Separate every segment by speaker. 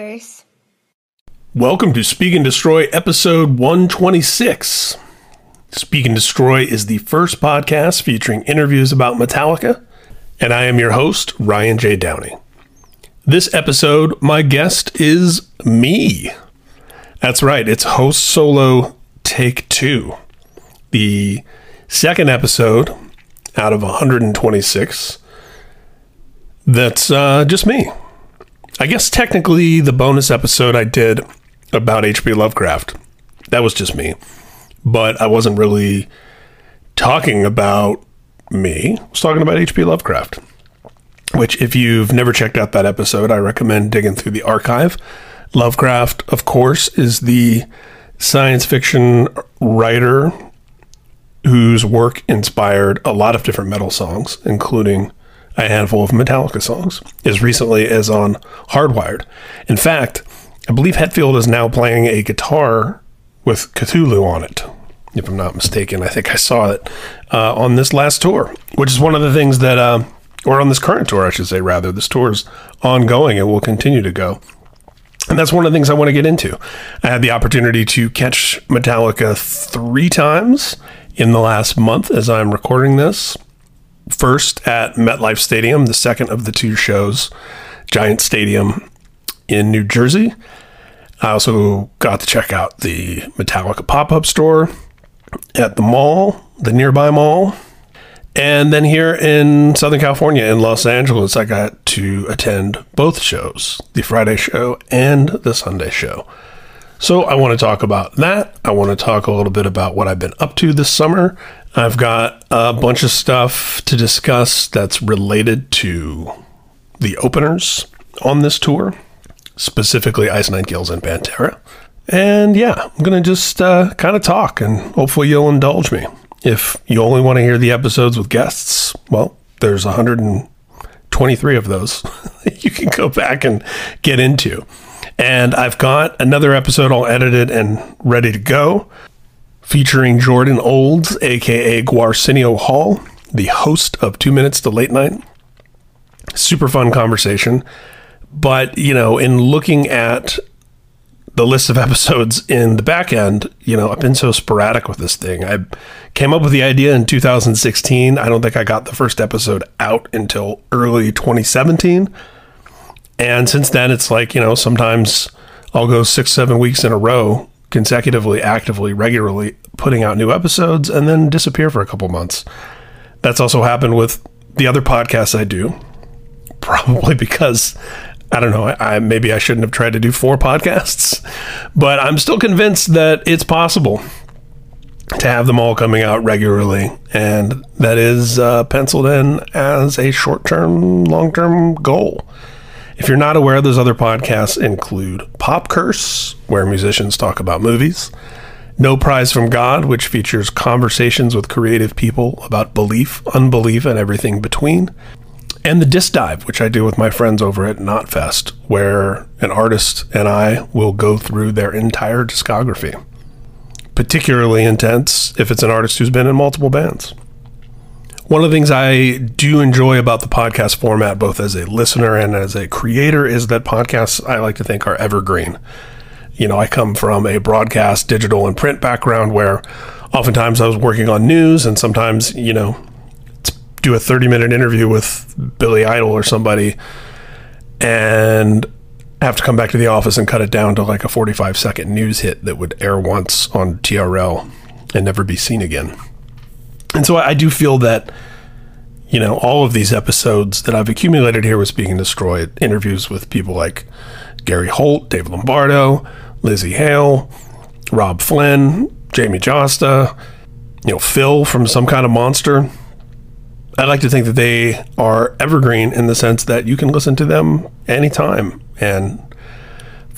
Speaker 1: curse.
Speaker 2: Welcome to Speak N' Destroy episode 126. Speak N' Destroy is the first podcast featuring interviews about Metallica, and I am your host, Ryan J. Downey. This episode, my guest is me. That's right, it's host solo take two. The second episode out of 126 that's uh, just me. I guess technically the bonus episode I did about H.P. Lovecraft, that was just me. But I wasn't really talking about me. I was talking about H.P. Lovecraft. Which, if you've never checked out that episode, I recommend digging through the archive. Lovecraft, of course, is the science fiction writer whose work inspired a lot of different metal songs, including a handful of Metallica songs, as recently as on Hardwired. In fact, I believe Hetfield is now playing a guitar with Cthulhu on it. If I'm not mistaken, I think I saw it uh, on this last tour, which is one of the things that, uh, or on this current tour, I should say, rather. This tour is ongoing and will continue to go. And that's one of the things I want to get into. I had the opportunity to catch Metallica three times in the last month as I'm recording this. First at MetLife Stadium, the second of the two shows, Giant Stadium in New Jersey. I also got to check out the Metallica pop up store at the mall, the nearby mall. And then here in Southern California, in Los Angeles, I got to attend both shows the Friday show and the Sunday show. So I want to talk about that. I want to talk a little bit about what I've been up to this summer. I've got a bunch of stuff to discuss that's related to the openers on this tour, specifically Ice Kills and Pantera. And yeah, I'm going to just uh, kind of talk and hopefully you'll indulge me. If you only want to hear the episodes with guests, well, there's 123 of those you can go back and get into. And I've got another episode all edited and ready to go featuring Jordan Olds, aka Gwarsenio Hall, the host of Two Minutes to Late Night. Super fun conversation. But, you know, in looking at the list of episodes in the back end, you know, I've been so sporadic with this thing. I came up with the idea in 2016. I don't think I got the first episode out until early 2017. And since then, it's like, you know, sometimes I'll go six, seven weeks in a row, consecutively, actively, regularly putting out new episodes and then disappear for a couple months. That's also happened with the other podcasts I do, probably because I don't know, I, I, maybe I shouldn't have tried to do four podcasts, but I'm still convinced that it's possible to have them all coming out regularly. And that is uh, penciled in as a short term, long term goal. If you're not aware, those other podcasts include Pop Curse, where musicians talk about movies, No Prize from God, which features conversations with creative people about belief, unbelief, and everything between, and the Disc Dive, which I do with my friends over at Knotfest, where an artist and I will go through their entire discography. Particularly intense if it's an artist who's been in multiple bands. One of the things I do enjoy about the podcast format, both as a listener and as a creator, is that podcasts I like to think are evergreen. You know, I come from a broadcast, digital, and print background where oftentimes I was working on news, and sometimes, you know, do a 30 minute interview with Billy Idol or somebody and have to come back to the office and cut it down to like a 45 second news hit that would air once on TRL and never be seen again. And so I do feel that, you know, all of these episodes that I've accumulated here was being destroyed. Interviews with people like Gary Holt, Dave Lombardo, Lzzy Hale, Robb Flynn, Jamey Jasta, you know, Phil from Some Kind of Monster. I like to think that they are evergreen in the sense that you can listen to them anytime and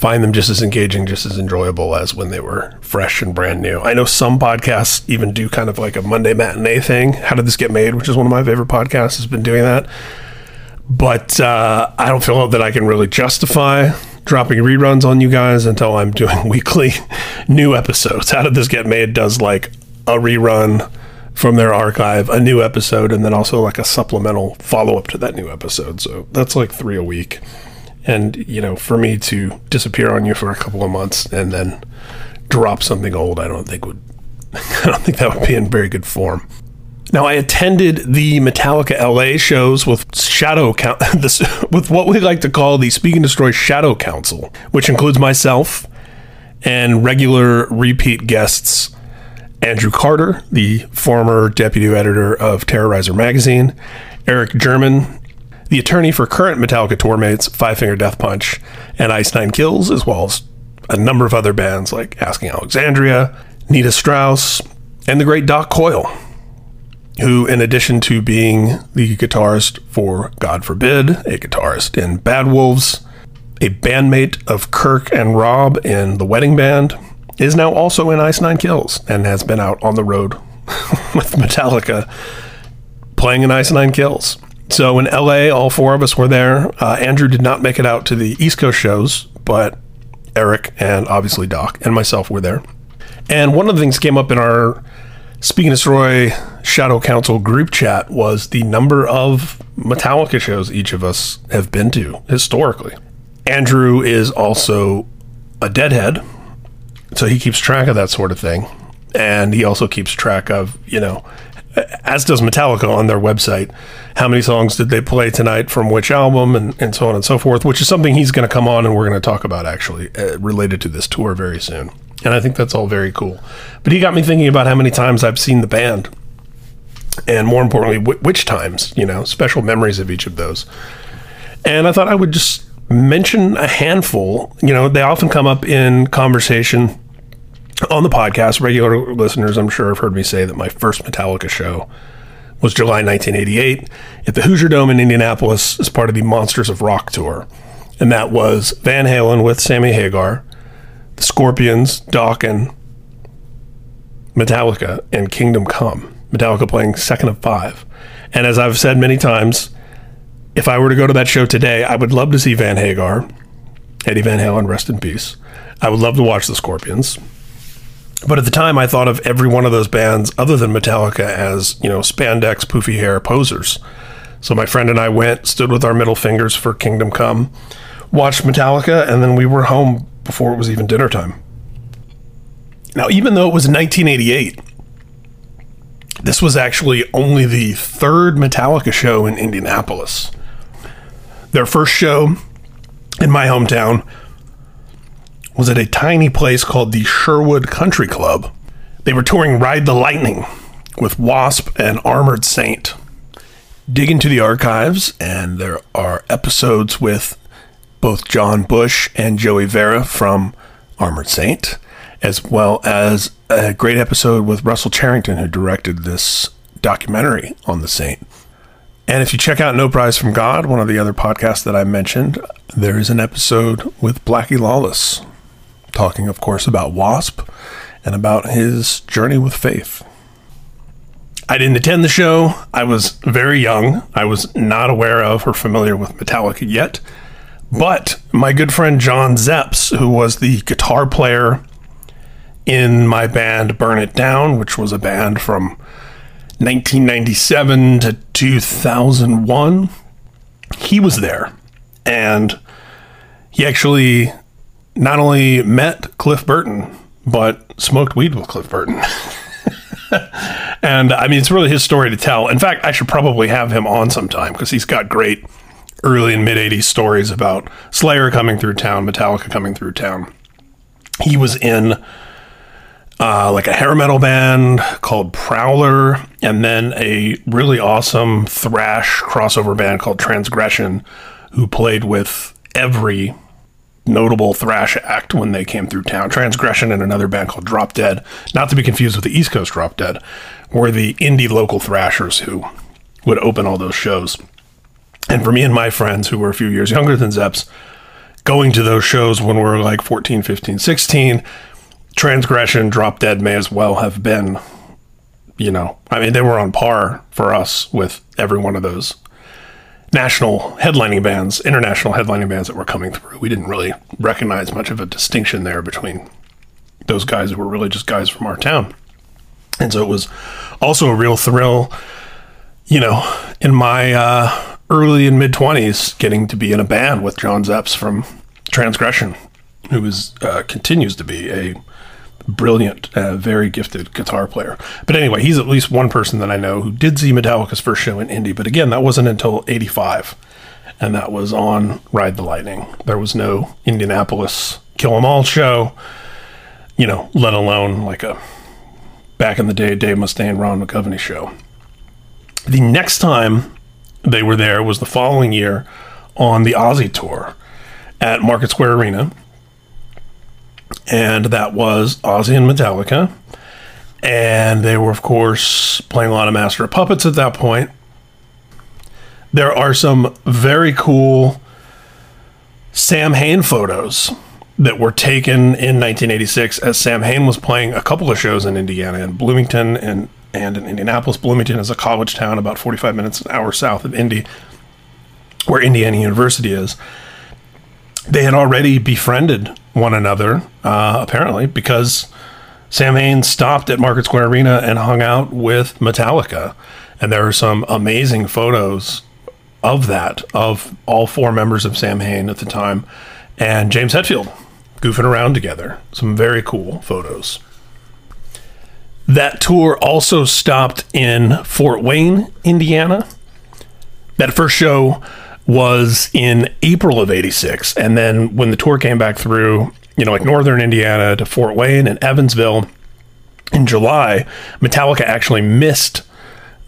Speaker 2: find them just as engaging, just as enjoyable as when they were fresh and brand new. I know some podcasts even do kind of like a Monday matinee thing. How did this get made? Which is one of my favorite podcasts. Has been doing that, but uh, I don't feel that I can really justify dropping reruns on you guys until I'm doing weekly new episodes. How did this get made? Does like a rerun from their archive, a new episode, and then also like a supplemental follow up to that new episode. So that's like three a week And, you know, for me to disappear on you for a couple of months and then drop something old, I don't think would, I don't think that would be in very good form. Now, I attended the Metallica LA shows with Shadow Count, this, with what we like to call the Speak N' Destroy Shadow Council, which includes myself and regular repeat guests Andrew Carter, the former deputy editor of Terrorizer magazine, Eric German, the attorney for current Metallica tour mates Five Finger Death Punch and Ice Nine Kills, as well as a number of other bands like Asking Alexandria, Nita Strauss, and the great Doc Coyle who, in addition to being the guitarist for God Forbid, a guitarist in Bad Wolves, a bandmate of Kirk and Rob in the Wedding Band, is now also in Ice Nine Kills and has been out on the road with Metallica playing in Ice Nine Kills. So in LA, all four of us were there. Uh, Andrew did not make it out to the East Coast shows, but Eric and obviously Doc and myself were there. And one of the things came up in our Speak N' Destroy Shadow Council group chat was the number of Metallica shows each of us have been to historically. Andrew is also a deadhead, so he keeps track of that sort of thing. And he also keeps track of, you know, as does Metallica on their website, how many songs did they play tonight from which album and, and so on and so forth, which is something he's going to come on and we're going to talk about actually uh, related to this tour very soon. And I think that's all very cool. But he got me thinking about how many times I've seen the band. And more importantly, which times, you know, special memories of each of those. And I thought I would just mention a handful. You know, they often come up in conversation on the podcast. Regular listeners, I'm sure, have heard me say that my first Metallica show was July 1988 at the Hoosier Dome in Indianapolis as part of the Monsters of Rock tour. And that was Van Halen with Sammy Hagar, Scorpions, Dokken, Metallica, and Kingdom Come. Metallica playing second of five. And as I've said many times, if I were to go to that show today, I would love to see Van Hagar, Eddie Van Halen, rest in peace. I would love to watch the Scorpions. But at the time, I thought of every one of those bands, other than Metallica, as, you know, spandex, poofy hair posers. So my friend and I went, stood with our middle fingers for Kingdom Come, watched Metallica, and then we were home before it was even dinner time. Now, even though it was 1988, this was actually only the third Metallica show in Indianapolis. Their first show in my hometown was at a tiny place called the Sherwood Country Club. They were touring Ride the Lightning with Wasp and Armored Saint. Dig into the archives, and there are episodes with both John Bush and Joey Vera from Armored Saint, as well as a great episode with Russell Charrington, who directed this documentary on the Saint. And if you check out No Prize from God, one of the other podcasts that I mentioned, there is an episode with Blackie Lawless, talking, of course, about Wasp and about his journey with faith. I didn't attend the show. I was very young. I was not aware of or familiar with Metallica yet. But my good friend John Zepps, who was the guitar player in my band Burn It Down, which was a band from 1997 to 2001, he was there. And he actually not only met Cliff Burton, but smoked weed with Cliff Burton. and I mean, it's really his story to tell. In fact, I should probably have him on sometime because he's got great early and mid 80s stories about Slayer coming through town, Metallica coming through town. He was in uh, like a hair metal band called Prowler, and then a really awesome thrash crossover band called Transgression, who played with every notable thrash act when they came through town. Transgression and another band called Drop Dead, not to be confused with the East Coast Drop Dead, were the indie local thrashers who would open all those shows. And for me and my friends who were a few years younger than Zepps, going to those shows when we were like 14, 15, 16, Transgression, Drop Dead may as well have been, you know, I mean, they were on par for us with every one of those national headlining bands, international headlining bands that were coming through. We didn't really recognize much of a distinction there between those guys who were really just guys from our town. And so it was also a real thrill, you know, in my uh, early and mid 20s getting to be in a band with John Zepps from Transgression, who is uh, continues to be a brilliant, uh, very gifted guitar player. But anyway, he's at least one person that I know who did see Metallica's first show in Indy. But again, that wasn't until 85. And that was on Ride the Lightning. There was no Indianapolis Kill 'Em All show, you know, let alone like a back in the day Dave Mustaine, Ron McGovney show. The next time they were there was the following year on the Ozzy tour at Market Square Arena and that was Ozzy and Metallica. And they were, of course, playing a lot of Master of Puppets at that point. There are some very cool Samhain photos that were taken in 1986 as Samhain was playing a couple of shows in Indiana in Bloomington and, and in Indianapolis. Bloomington is a college town about 45 minutes an hour south of Indy, where Indiana University is they had already befriended one another, uh, apparently, because Samhain stopped at Market Square Arena and hung out with Metallica. And there are some amazing photos of that, of all four members of Samhain at the time, and James Hetfield goofing around together. Some very cool photos. That tour also stopped in Fort Wayne, Indiana. That first show was in April of 86. And then when the tour came back through, you know, like northern Indiana to Fort Wayne and Evansville in July, Metallica actually missed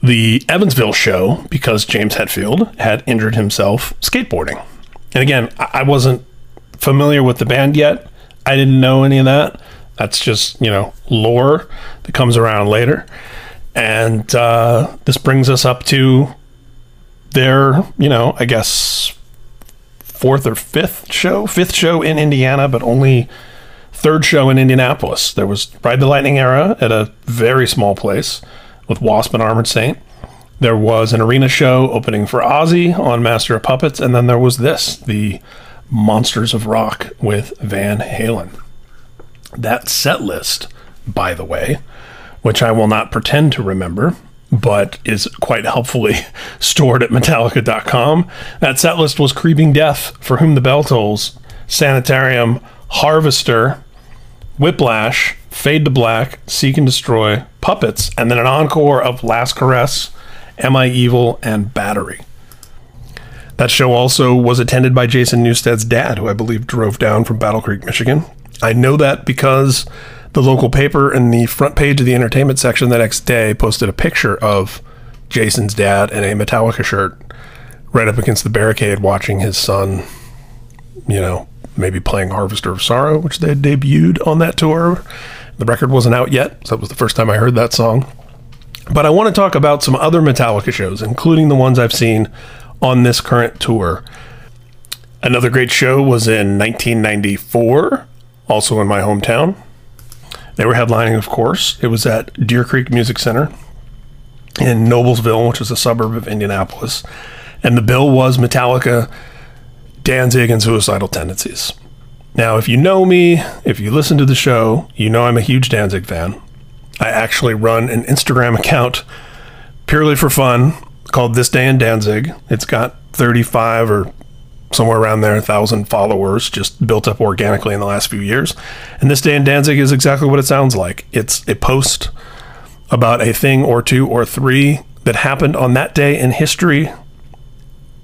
Speaker 2: the Evansville show because James Hetfield had injured himself skateboarding. And again, I wasn't familiar with the band yet. I didn't know any of that. That's just, you know, lore that comes around later. And uh, this brings us up to their, you know, I guess fourth or fifth show, fifth show in Indiana, but only third show in Indianapolis. There was Ride the Lightning era at a very small place with Wasp and Armored Saint. There was an arena show opening for Ozzy on Master of Puppets, and then there was this, the Monsters of Rock with Van Halen. That set list, by the way, which I will not pretend to remember, but is quite helpfully stored at Metallica.com. That set list was Creeping Death, For Whom the Bell Tolls, Sanitarium, Harvester, Whiplash, Fade to Black, Seek and Destroy, Puppets, and then an encore of Last Caress, Am I Evil, and Battery. That show also was attended by Jason Newsted's dad, who I believe drove down from Battle Creek, Michigan. I know that because the local paper in the front page of the entertainment section the next day posted a picture of Jason's dad in a Metallica shirt right up against the barricade watching his son, you know, maybe playing Harvester of Sorrow, which they debuted on that tour. The record wasn't out yet, so that was the first time I heard that song. But I want to talk about some other Metallica shows, including the ones I've seen on this current tour. Another great show was in 1994, also in my hometown. They were headlining, of course. It was at Deer Creek Music Center in Noblesville, which is a suburb of Indianapolis. And the bill was Metallica, Danzig, and Suicidal Tendencies. Now, if you know me, if you listen to the show, you know I'm a huge Danzig fan. I actually run an Instagram account purely for fun called This Day in Danzig. It's got 35 or somewhere around there, a thousand followers, just built up organically in the last few years. And this day in Danzig is exactly what it sounds like. It's a post about a thing or two or three that happened on that day in history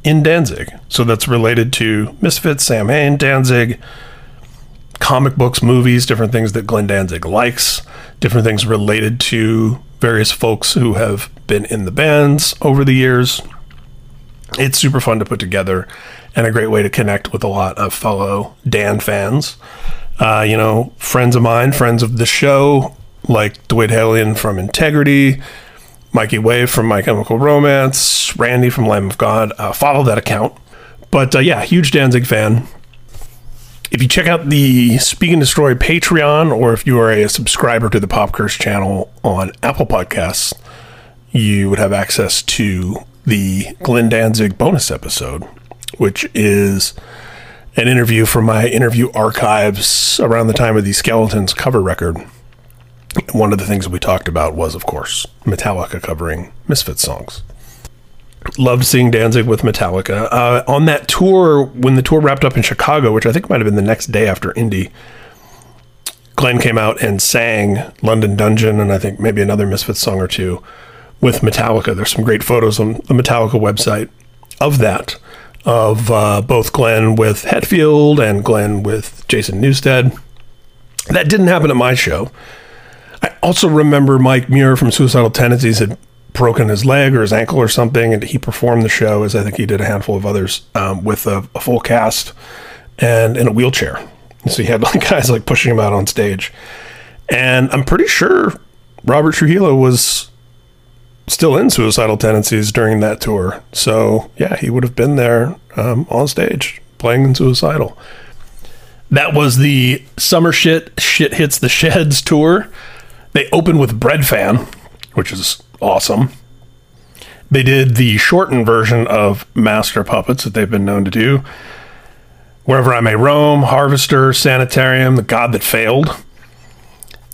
Speaker 2: in Danzig. So that's related to Misfits, Samhain, Danzig, comic books, movies, different things that Glenn Danzig likes, different things related to various folks who have been in the bands over the years. It's super fun to put together and a great way to connect with a lot of fellow Dan fans. Uh, you know, friends of mine, friends of the show, like Dwid Hellion from Integrity, Mikey Way from My Chemical Romance, Randy from Lamb of God. Uh, follow that account. But uh, yeah, huge Danzig fan. If you check out the Speak N' Destroy Patreon, or if you are a subscriber to the Pop Curse channel on Apple Podcasts, you would have access to the Glenn Danzig bonus episode which is an interview from my interview archives around the time of the Skeletons cover record. One of the things we talked about was, of course, Metallica covering Misfits songs. Loved seeing Danzig with Metallica. Uh, on that tour, when the tour wrapped up in Chicago, which I think might have been the next day after Indy, Glenn came out and sang London Dungeon and I think maybe another Misfits song or two with Metallica. There's some great photos on the Metallica website of that, of uh, both Glenn with Hetfield and Glenn with Jason Newsted. That didn't happen at my show. I also remember Mike Muir from Suicidal Tendencies had broken his leg or his ankle or something, and he performed the show, as I think he did a handful of others, um, with a, a, full cast and in a wheelchair. So he had like guys like pushing him out on stage. And I'm pretty sure Robert Trujillo was still in suicidal tendencies during that tour. So yeah, he would have been there um, on stage playing in suicidal. That was the summer shit shit hits the sheds tour. They opened with Breadfan, which is awesome. They did the shortened version of Master Puppets that they've been known to do. Wherever I May Roam, Harvester, Sanitarium, The God That Failed.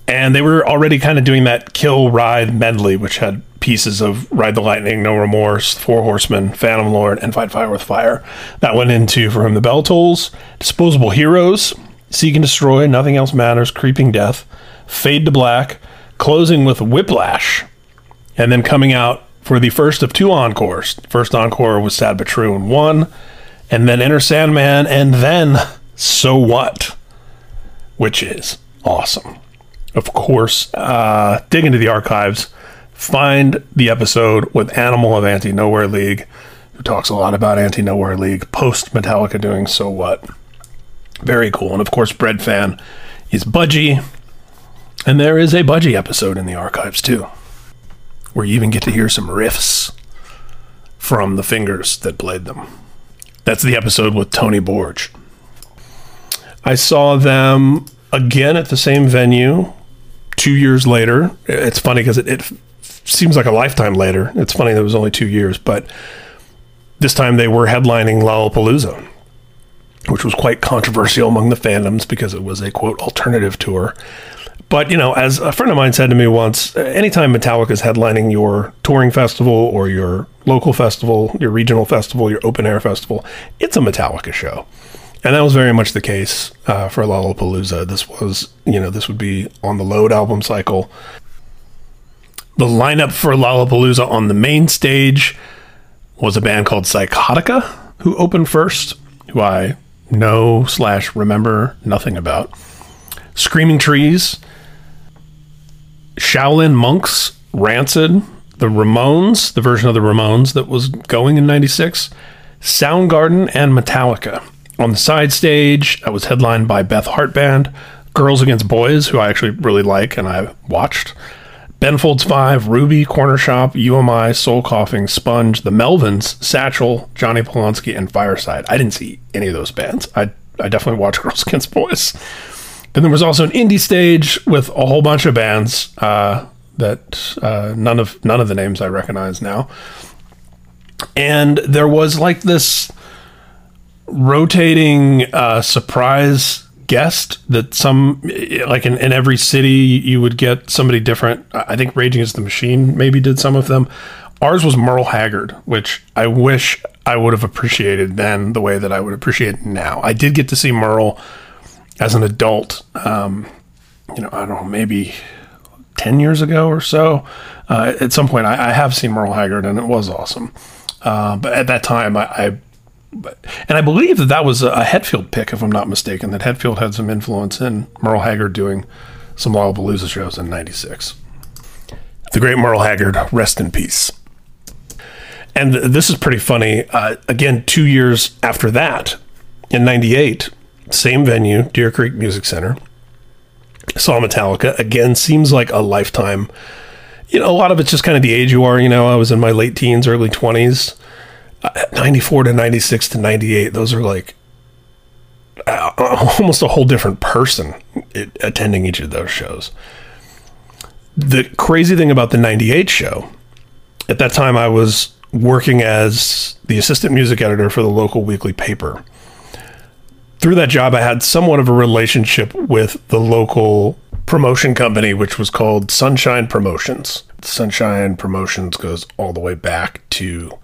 Speaker 2: And they were already kind of doing that Kill Ride medley, which had pieces of Ride the Lightning, No Remorse, Four Horsemen, Phantom Lord, and Fight Fire with Fire. That went into For Whom the Bell Tolls, Disposable Heroes, Seek and Destroy, Nothing Else Matters, Creeping Death, Fade to Black, closing with Whiplash, and then coming out for the first of two encores. First encore was Sad But True and one, and then Enter Sandman, and then So What, which is awesome. Of course, uh, dig into the archives, find the episode with Animal of Anti Nowhere League, who talks a lot about Anti Nowhere League post Metallica doing So What. Very cool. And of course, Breadfan is Budgie. And there is a Budgie episode in the archives too where you even get to hear some riffs from the fingers that played them. That's the episode with Tony Bourge. I saw them again at the same venue two years later. It's funny because it, it seems like a lifetime later. It's funny that it was only two years, but this time they were headlining Lollapalooza, which was quite controversial among the fandoms because it was a quote alternative tour. But you know, as a friend of mine said to me once, anytime Metallica is headlining your touring festival or your local festival, your regional festival, your open air festival, it's a Metallica show. And that was very much the case uh, for Lollapalooza. This was, you know, this would be on the Load album cycle. The lineup for Lollapalooza on the main stage was a band called Psychotica, who opened first, who I know slash remember nothing about. Screaming Trees, Shaolin Monks, Rancid, the Ramones, the version of the Ramones that was going in 96, Soundgarden, and Metallica. On the side stage, I was headlined by Beth Hart Band, Girls Against Boys, who I actually really like and I watched, Ben Folds 5, Ruby, Corner Shop, UMI, Soul Coughing, Sponge, The Melvins, Satchel, Jonny Polonsky, and Fireside. I didn't see any of those bands. I, I definitely watched Girls Against Boys. Then there was also an indie stage with a whole bunch of bands uh, that uh, none of none of the names I recognize now. And there was like this rotating uh, surprise guest that some like in, in every city you would get somebody different. I think Raging Against the Machine maybe did some of them. Ours was Merle Haggard, which I wish I would have appreciated then the way that I would appreciate now. I did get to see Merle as an adult, um, you know, I don't know, maybe 10 years ago or so. Uh, at some point, I, I, have seen Merle Haggard and it was awesome. Uh, but at that time, I, I, and I believe that that was a Hetfield pick, if I'm not mistaken, that Hetfield had some influence in Merle Haggard doing some Lollapalooza shows in 96. The great Merle Haggard, rest in peace. And this is pretty funny. Uh, again, two years after that, in 98, same venue, Deer Creek Music Center. Saw Metallica. Again, seems like a lifetime. You know, a lot of it's just kind of the age you are. You know, I was in my late teens, early 20s. Uh, 94 to 96 to 98. Those are like uh, almost a whole different person attending each of those shows. The crazy thing about the 98 show, at that time, I was working as the assistant music editor for the local weekly paper through that job, I had somewhat of a relationship with the local promotion company, which was called Sunshine Promotions. Sunshine Promotions goes all the way back to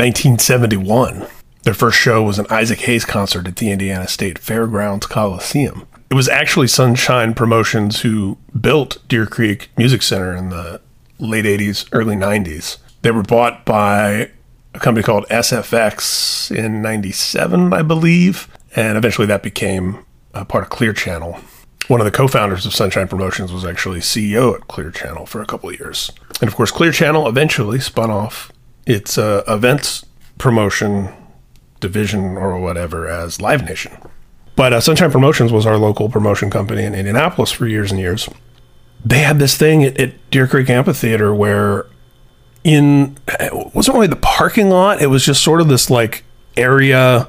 Speaker 2: 1971. Their first show was an Isaac Hayes concert at the Indiana State Fairgrounds Coliseum. It was actually Sunshine Promotions who built Deer Creek Music Center in the late 80s, early 90s. They were bought by a company called SFX in 97, I believe, and eventually that became a part of Clear Channel. One of the co-founders of Sunshine Promotions was actually CEO at Clear Channel for a couple of years. And of course, Clear Channel eventually spun off its uh, events promotion division or whatever as Live Nation. But uh, Sunshine Promotions was our local promotion company in Indianapolis for years and years. They had this thing at, at Deer Creek Amphitheater where in it wasn't really the parking lot. It was just sort of this like area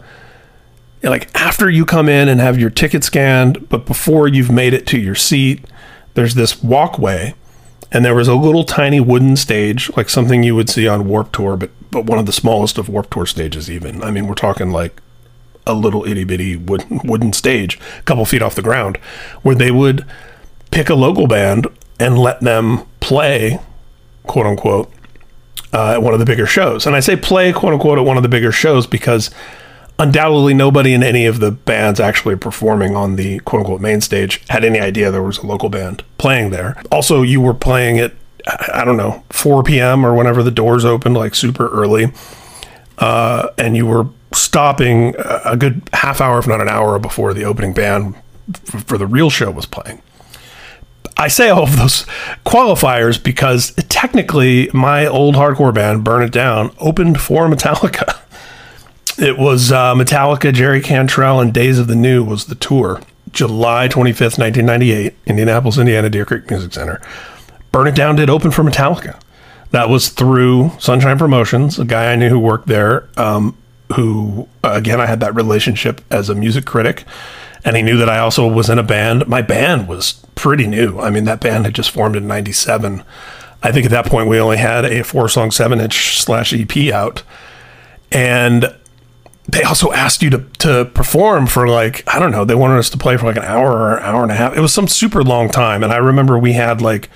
Speaker 2: like after you come in and have your ticket scanned, but before you've made it to your seat, there's this walkway and there was a little tiny wooden stage, like something you would see on Warp Tour, but but one of the smallest of Warp Tour stages. Even I mean, we're talking like a little itty bitty wooden wooden stage, a couple feet off the ground, where they would pick a local band and let them play, quote unquote, uh, at one of the bigger shows. And I say play, quote unquote, at one of the bigger shows because undoubtedly nobody in any of the bands actually performing on the quote unquote main stage had any idea there was a local band playing there. Also, you were playing at, I don't know, 4 p.m. or whenever the doors opened, like super early. Uh, and you were stopping a good half hour, if not an hour, before the opening band for the real show was playing. I say all of those qualifiers because technically my old hardcore band, Burn It Down, opened for Metallica. It was uh, Metallica, Jerry Cantrell, and Days of the New was the tour. July 25th, 1998, Indianapolis, Indiana, Deer Creek Music Center. Burn It Down did open for Metallica. That was through Sunshine Promotions, a guy I knew who worked there, um, who, uh, again, I had that relationship as a music critic. And he knew that I also was in a band. My band was pretty new. I mean, that band had just formed in 97. I think at that point we only had a four song, seven inch slash EP out. And they also asked you to, to perform for like i don't know they wanted us to play for like an hour or an hour and a half. It was some super long time and i remember we had like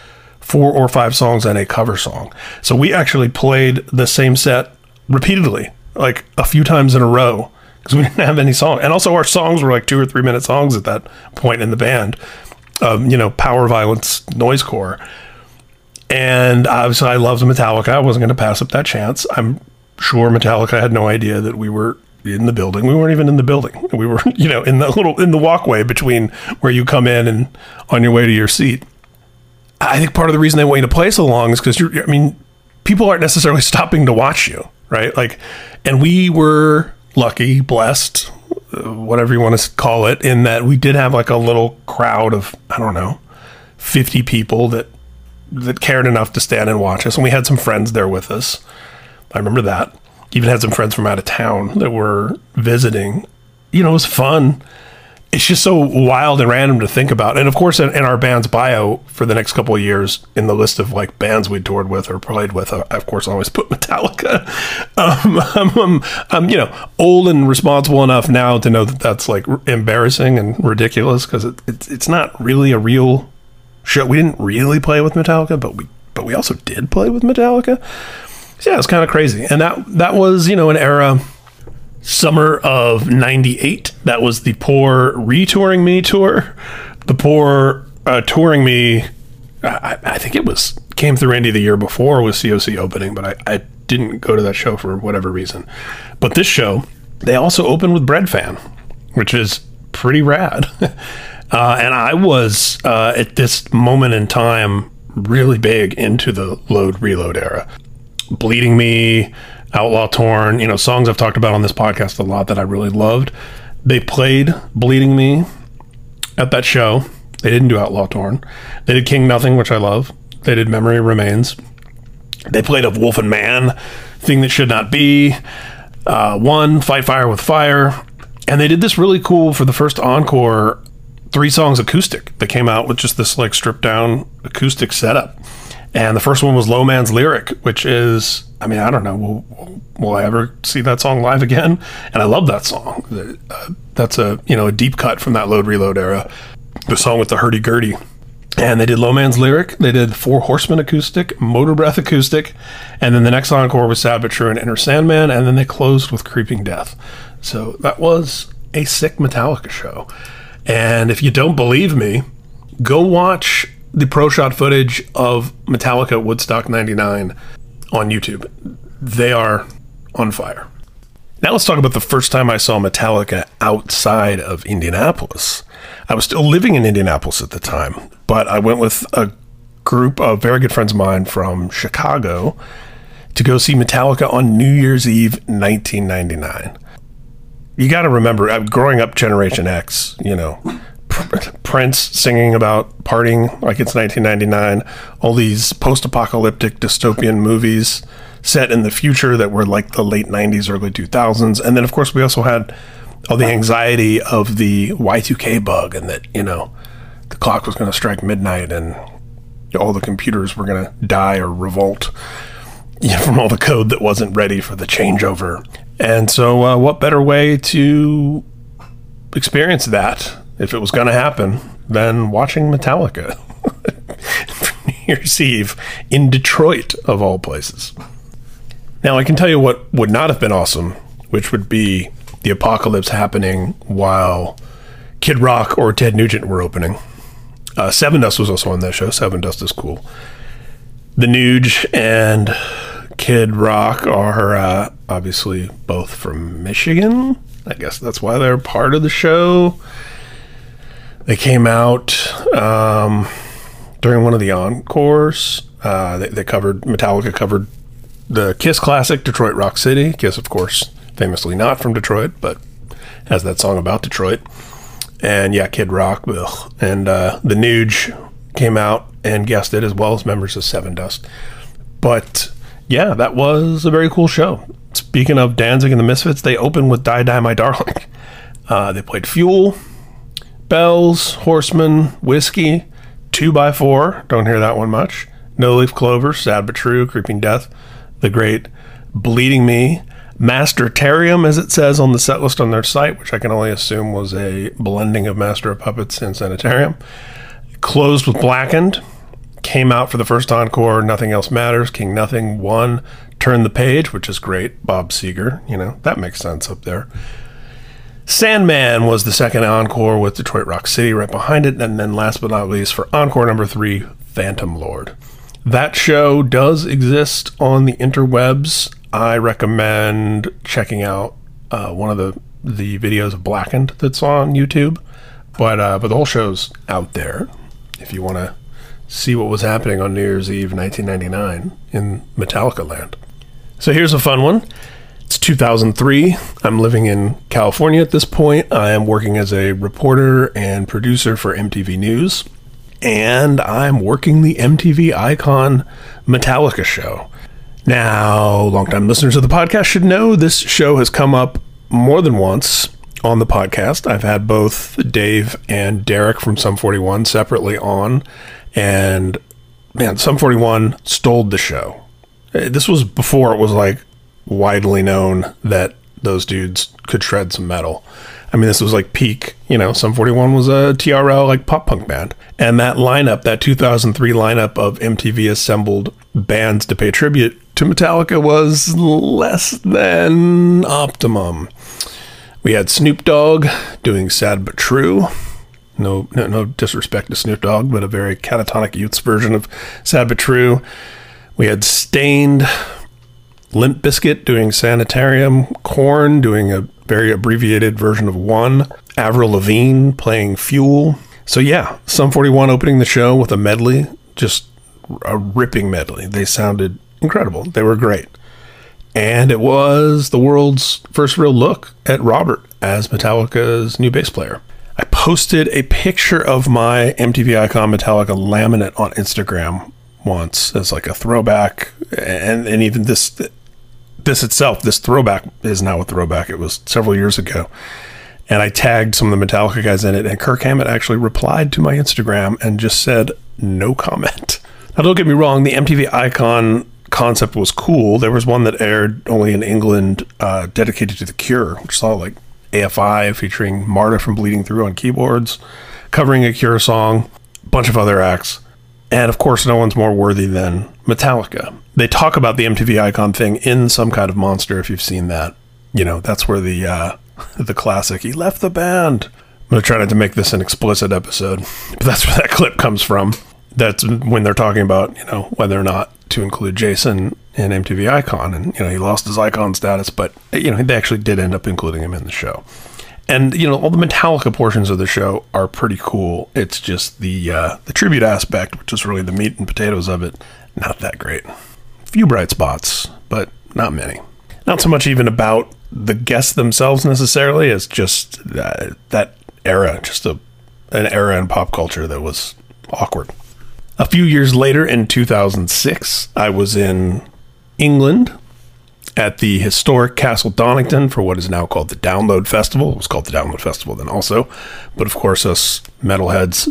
Speaker 2: four or five songs and a cover song. So we actually played the same set repeatedly like a few times in a row because we didn't have any song. And also our songs were like two or three minute songs at that point in the band um, you know power violence noise core. And obviously i loved metallica. I wasn't going to pass up that chance. I'm sure metallica had no idea that we were in the building. We weren't even in the building. We were, you know, in the little in the walkway between where you come in and on your way to your seat. I think part of the reason they want you to play so long is because you're. I mean, people aren't necessarily stopping to watch you, right? Like, and we were lucky, blessed, uh, whatever you want to call it, in that we did have like a little crowd of I don't know, fifty people that that cared enough to stand and watch us, and we had some friends there with us. I remember that even had some friends from out of town that were visiting. You know, it was fun. It's just so wild and random to think about. And of course, in, in our band's bio for the next couple of years, in the list of like bands we toured with or played with, I, of course, always put Metallica. Um, I'm, I'm, I'm, you know, old and responsible enough now to know that that's like embarrassing and ridiculous because it, it, it's not really a real show. We didn't really play with Metallica, but we but we also did play with Metallica yeah, it's kind of crazy. And that that was, you know, an era summer of 98. That was the poor retouring me tour. The poor uh, touring me I, I, think it was came through Indy the year before with COC opening, but I, I didn't go to that show for whatever reason. But this show, they also opened with Breadfan, which is pretty rad. uh, and I was uh, at this moment in time really big into the load reload era. Bleeding Me, Outlaw Torn, you know, songs I've talked about on this podcast a lot that I really loved. They played Bleeding Me at that show. They didn't do Outlaw Torn. They did King Nothing, which I love. They did Memory Remains. They played a Wolf and Man, Thing That Should Not Be, uh, One, Fight Fire with Fire. And they did this really cool for the first encore three songs acoustic that came out with just this like stripped down acoustic setup. And the first one was Low Man's Lyric, which is, I mean, I don't know, will, will I ever see that song live again? And I love that song. Uh, that's a, you know, a deep cut from that Load Reload era. The song with the hurdy-gurdy. And they did Low Man's Lyric, they did Four Horsemen acoustic, Motor Breath acoustic, and then the next encore was Sad But True and Enter Sandman, and then they closed with Creeping Death. So that was a sick Metallica show. And if you don't believe me, go watch the pro shot footage of Metallica Woodstock 99 on YouTube. They are on fire. Now let's talk about the first time I saw Metallica outside of Indianapolis. I was still living in Indianapolis at the time, but I went with a group of very good friends of mine from Chicago to go see Metallica on New Year's Eve 1999. You got to remember, uh, growing up Generation X, you know, Prince singing about partying like it's 1999, all these post apocalyptic dystopian movies set in the future that were like the late 90s, early 2000s. And then, of course, we also had all the anxiety of the Y2K bug and that, you know, the clock was going to strike midnight and all the computers were going to die or revolt you know, from all the code that wasn't ready for the changeover. And so, uh, what better way to experience that if it was going to happen than watching Metallica New Year's Eve in Detroit, of all places? Now, I can tell you what would not have been awesome, which would be the apocalypse happening while Kid Rock or Ted Nugent were opening. Uh, Dust was also on that show. Sevendust is cool. The Nuge and Kid Rock are uh, obviously both from Michigan. I guess that's why they're part of the show. They came out um, during one of the encores. Uh, they, they covered Metallica covered the Kiss classic, Detroit Rock City. Kiss, of course, famously not from Detroit, but has that song about Detroit. And yeah, Kid Rock, ugh. and uh, the Nuge came out and guessed it as well as members of Sevendust. But yeah, that was a very cool show. Speaking of Danzig and the Misfits, they opened with Die Die My Darling. Uh, they played Fuel, Bells, Horseman, Whiskey, 2 by 4 don't hear that one much. No Leaf Clover, Sad But True, Creeping Death, the great Bleeding Me, Mastertarium, as it says on the set list on their site, which I can only assume was a blending of Master of Puppets and Sanitarium. Closed with Blackened, came out for the first encore, Nothing Else Matters, King Nothing won, Turn the Page, which is great, Bob Seger, you know, that makes sense up there. Sandman was the second encore with Detroit Rock City right behind it, and then last but not least, for encore number three, Phantom Lord. That show does exist on the interwebs. I recommend checking out uh, one of the the videos of Blackened that's on YouTube. But uh, but the whole show's out there if you want to see what was happening on New Year's Eve 1999 in Metallica land. So here's a fun one. It's 2003. I'm living in California at this point. I am working as a reporter and producer for MTV News and I'm working the MTV Icon Metallica show. Now, longtime listeners of the podcast should know this show has come up more than once on the podcast. I've had both Dave and Derek from Sum 41 separately on, and man, Sum 41 stole the show. This was before it was like widely known that those dudes could shred some metal. I mean, this was like peak, you know, Sum 41 was a TRL like pop punk band. And that lineup, that 2003 lineup of MTV assembled bands to pay tribute to Metallica was less than optimum. We had Snoop Dogg doing Sad But True. No, no, no disrespect to Snoop Dogg, but a very catatonic youth's version of Sad But True. We had Staind, Limp Bizkit doing Sanitarium, Korn doing a very abbreviated version of one, Avril Lavigne playing Fuel. So yeah, Sum 41 opening the show with a medley, just a ripping medley. They sounded incredible. They were great. And it was the world's first real look at Robert as Metallica's new bass player. I posted a picture of my MTV Icon Metallica laminate on Instagram once as like a throwback and, and even this this itself, this throwback is now a throwback. It was several years ago. And I tagged some of the Metallica guys in it, and Kirk Hammett actually replied to my Instagram and just said, no comment. Now, don't get me wrong, the MTV icon concept was cool. There was one that aired only in England uh, dedicated to The Cure, which saw like AFI featuring Marta from Bleeding Through on keyboards, covering a Cure song. a bunch of other acts. And of course, no one's more worthy than Metallica. They talk about the MTV icon thing in some kind of monster if you've seen that. You know, that's where the uh, the classic he left the band. I'm gonna try not to make this an explicit episode, but that's where that clip comes from. That's when they're talking about, you know, whether or not to include Jason in MTV Icon, and you know he lost his icon status, but you know they actually did end up including him in the show. And you know all the Metallica portions of the show are pretty cool. It's just the uh, the tribute aspect, which is really the meat and potatoes of it, not that great. Few bright spots, but not many. Not so much even about the guests themselves necessarily, as just that, that era, just a an era in pop culture that was awkward. A few years later, in 2006, I was in England at the historic Castle Donington for what is now called the Download Festival. It was called the Download Festival then also, but of course, us metalheads,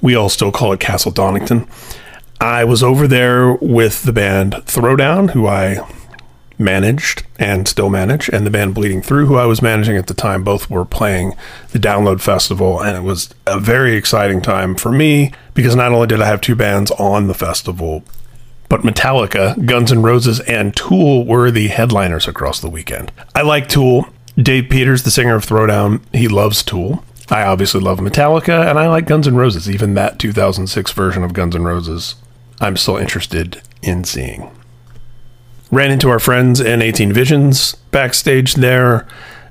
Speaker 2: we all still call it Castle Donington. I was over there with the band Throwdown, who I managed and still manage, and the band Bleeding Through, who I was managing at the time. Both were playing the Download Festival, and it was a very exciting time for me because not only did I have two bands on the festival, but Metallica, Guns N' Roses, and Tool were the headliners across the weekend. I like Tool. Dave Peters, the singer of Throwdown, he loves Tool. I obviously love Metallica, and I like Guns N' Roses. Even that 2006 version of Guns N' Roses, I'm still interested in seeing. Ran into our friends in 18 Visions backstage there.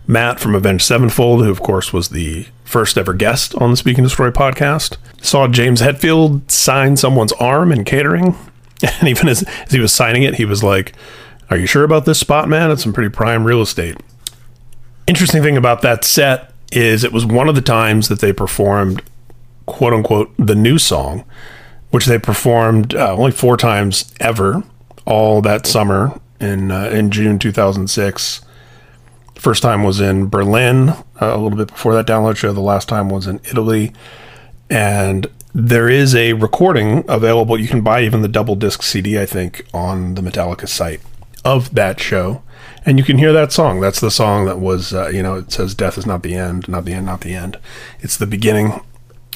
Speaker 2: Matt from Avenged Sevenfold, who of course was the first ever guest on the Speak N' Destroy podcast. Saw James Hetfield sign someone's arm in catering. And even as, as he was signing it, he was like, Are you sure about this spot, man? It's some pretty prime real estate. Interesting thing about that set is it was one of the times that they performed, quote unquote, the new song, which they performed uh, only four times ever all that summer in uh, in June 2006. First time was in Berlin uh, a little bit before that download show. The last time was in Italy, and there is a recording available. You can buy even the double disc CD, I think, on the Metallica site of that show, and you can hear that song. That's the song that was, uh, you know, it says "Death is not the end, not the end, not the end." It's the beginning,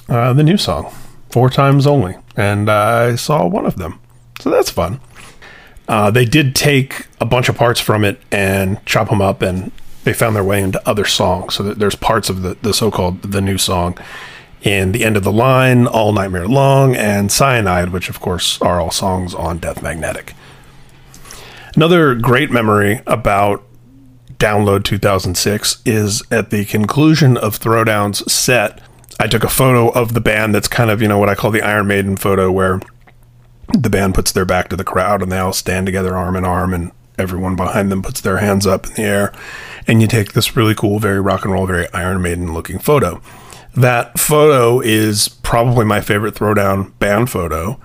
Speaker 2: uh, the new song, four times only, and I saw one of them, so that's fun. Uh, they did take a bunch of parts from it and chop them up, and they found their way into other songs. So there's parts of the, the so-called the new song in the end of the line, All Nightmare Long, and Cyanide, which of course are all songs on Death Magnetic. Another great memory about Download 2006 is at the conclusion of Throwdown's set. I took a photo of the band that's kind of, you know, what I call the Iron Maiden photo, where the band puts their back to the crowd and they all stand together arm in arm and everyone behind them puts their hands up in the air. And you take this really cool very rock and roll very iron maiden looking photo. That photo is probably my favorite throwdown band photo.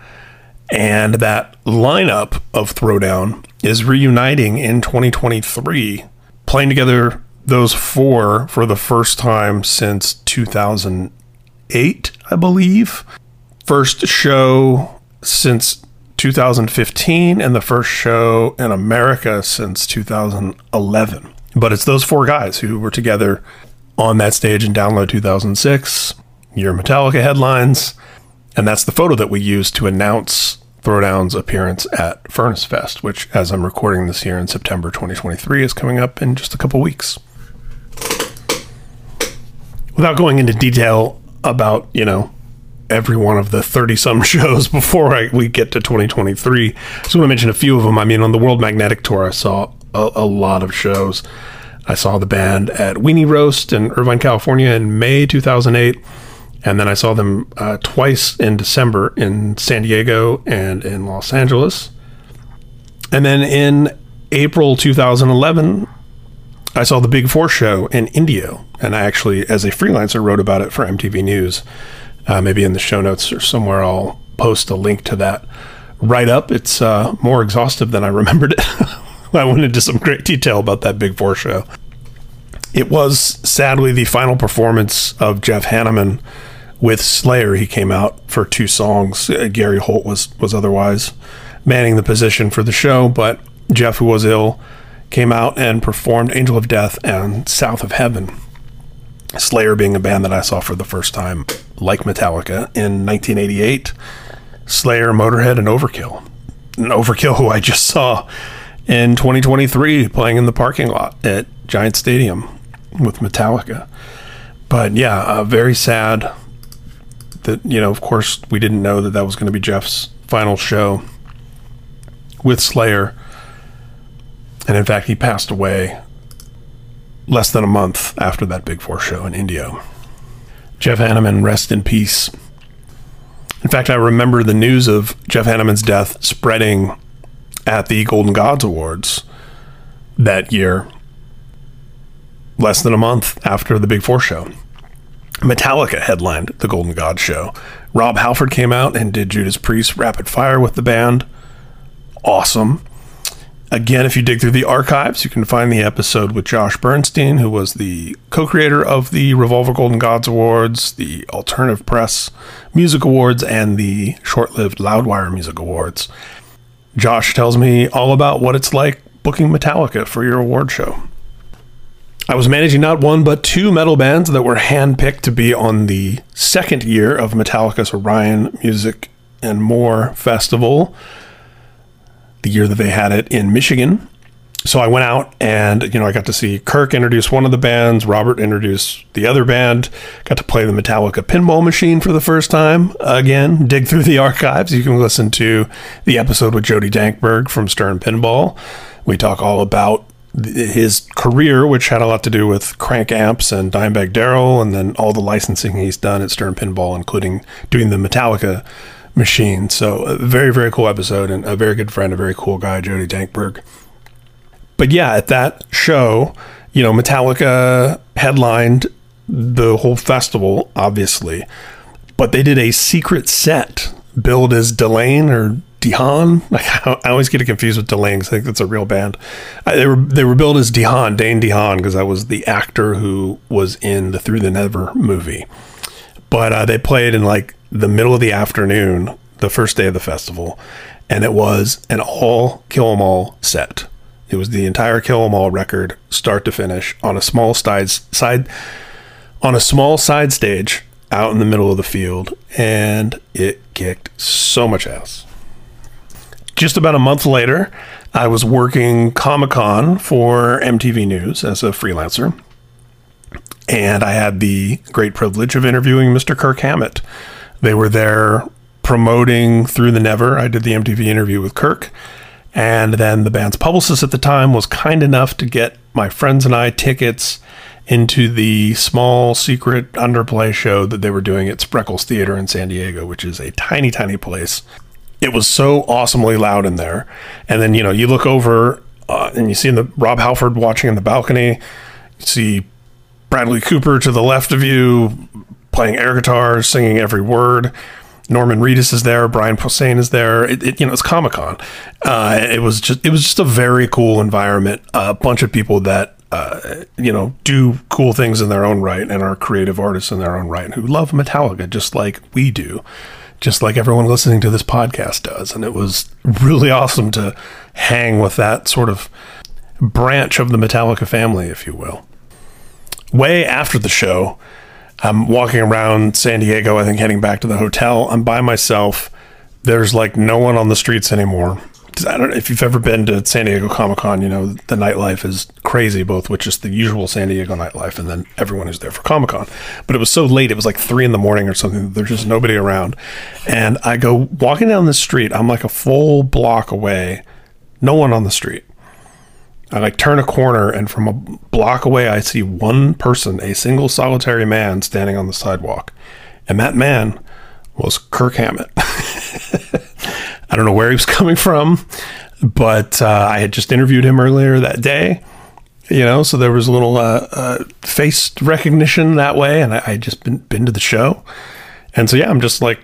Speaker 2: And that lineup of throwdown is reuniting in 2023 playing together those four for the first time since 2008 i believe first show since 2015 and the first show in America since 2011. But it's those four guys who were together on that stage in Download 2006, your Metallica headlines, and that's the photo that we used to announce Throwdown's appearance at Furnace Fest, which, as I'm recording this here in September 2023, is coming up in just a couple weeks. Without going into detail about, you know, every one of the 30 some shows before I, we get to 2023. I just want to mention a few of them. I mean, on the World Magnetic Tour, I saw a, a lot of shows. I saw the band at Weenie Roast in Irvine, California in May 2008. And then I saw them uh, twice in December in San Diego and in Los Angeles. And then in April 2011, I saw the Big Four show in Indio. And I actually, as a freelancer, wrote about it for MTV News. Uh, maybe in the show notes or somewhere, I'll post a link to that write up. It's uh, more exhaustive than I remembered it. I went into some great detail about that Big Four show. It was sadly the final performance of Jeff Hanneman with Slayer. He came out for two songs. Uh, Gary Holt was was otherwise manning the position for the show, but Jeff, who was ill, came out and performed Angel of Death and South of Heaven. Slayer being a band that I saw for the first time, like Metallica, in 1988. Slayer, Motorhead, and Overkill. And Overkill, who I just saw in 2023 playing in the parking lot at Giant Stadium with Metallica. But yeah, uh, very sad that, you know, of course, we didn't know that that was going to be Jeff's final show with Slayer. And in fact, he passed away less than a month after that Big Four show in Indio. Jeff Hanneman, rest in peace. In fact, I remember the news of Jeff Hanneman's death spreading at the Golden Gods Awards that year, less than a month after the Big Four show. Metallica headlined the Golden Gods show. Rob Halford came out and did Judas Priest Rapid Fire with the band. Awesome. Again, if you dig through the archives, you can find the episode with Josh Bernstein, who was the co creator of the Revolver Golden Gods Awards, the Alternative Press Music Awards, and the short lived Loudwire Music Awards. Josh tells me all about what it's like booking Metallica for your award show. I was managing not one but two metal bands that were handpicked to be on the second year of Metallica's Orion Music and More Festival, the year that they had it in Michigan. So I went out and, you know, I got to see Kirk introduce one of the bands, Robert introduce the other band, got to play the Metallica pinball machine for the first time. Again, dig through the archives. You can listen to the episode with Jody Dankberg from Stern Pinball. We talk all about his career, which had a lot to do with Krank amps and Dimebag Darrell, and then all the licensing he's done at Stern Pinball, including doing the Metallica machine. So, a very, very cool episode, and a very good friend, a very cool guy, Jody Dankberg but yeah, at that show, you know, Metallica headlined the whole festival, obviously, but they did a secret set billed as Delane or DeHaan. Like I always get it confused with Delain because I think that's a real band. They were they were billed as DeHaan, Dane DeHaan, because I was the actor who was in the Through the Never movie. But uh, they played in like the middle of the afternoon, the first day of the festival, and it was an all Kill 'Em All set. It was the entire Kill 'Em All record, start to finish, on a small side side on a small side stage out in the middle of the field, and it kicked so much ass. Just about a month later, I was working Comic Con for MTV News as a freelancer, and I had the great privilege of interviewing Mr. Kirk Hammett. They were there promoting Through the Never. I did the MTV interview with Kirk and then the band's publicist at the time was kind enough to get my friends and I tickets into the small secret underplay show that they were doing at Spreckels Theater in San Diego, which is a tiny, tiny place. It was so awesomely loud in there. And then, you know, you look over uh, and you see the Rob Halford watching in the balcony. You see Bradley Cooper to the left of you playing air guitar, singing every word. Norman Reedus is there, Brian Posehn is there. It, it, you know, it's Comic Con. Uh, it was just it was just a very cool environment. A bunch of people that uh, you know do cool things in their own right and are creative artists in their own right and who love Metallica just like we do, just like everyone listening to this podcast does. And it was really awesome to hang with that sort of branch of the Metallica family, if you will. Way after the show I'm walking around San Diego, I think heading back to the hotel. I'm by myself. There's like no one on the streets anymore. I don't know if you've ever been to San Diego Comic Con, you know, the nightlife is crazy, both with just the usual San Diego nightlife and then everyone who's there for Comic Con. But it was so late, it was like three in the morning or something. There's just nobody around. And I go walking down the street, I'm like a full block away, no one on the street. I like turn a corner, and from a block away, I see one person, a single solitary man, standing on the sidewalk. And that man was Kirk Hammett. I don't know where he was coming from, but uh, I had just interviewed him earlier that day. You know, so there was a little uh, uh, face recognition that way, and I, I just been been to the show, and so yeah, I'm just like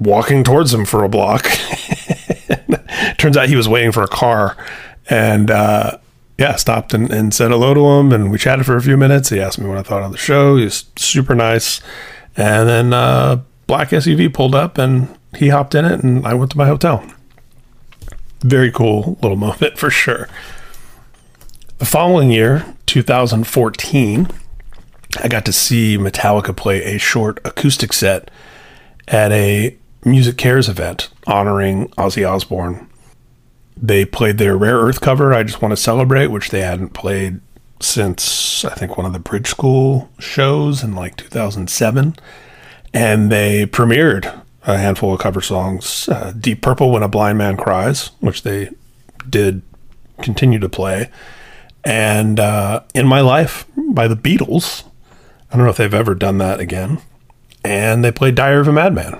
Speaker 2: walking towards him for a block. Turns out he was waiting for a car, and uh, yeah, stopped and, and said hello to him, and we chatted for a few minutes. He asked me what I thought of the show. He's super nice, and then uh, black SUV pulled up, and he hopped in it, and I went to my hotel. Very cool little moment for sure. The following year, 2014, I got to see Metallica play a short acoustic set at a Music Cares event honoring Ozzy Osbourne. They played their Rare Earth cover, I Just Want to Celebrate, which they hadn't played since I think one of the Bridge School shows in like 2007. And they premiered a handful of cover songs uh, Deep Purple When a Blind Man Cries, which they did continue to play, and uh, In My Life by the Beatles. I don't know if they've ever done that again. And they played Diary of a Madman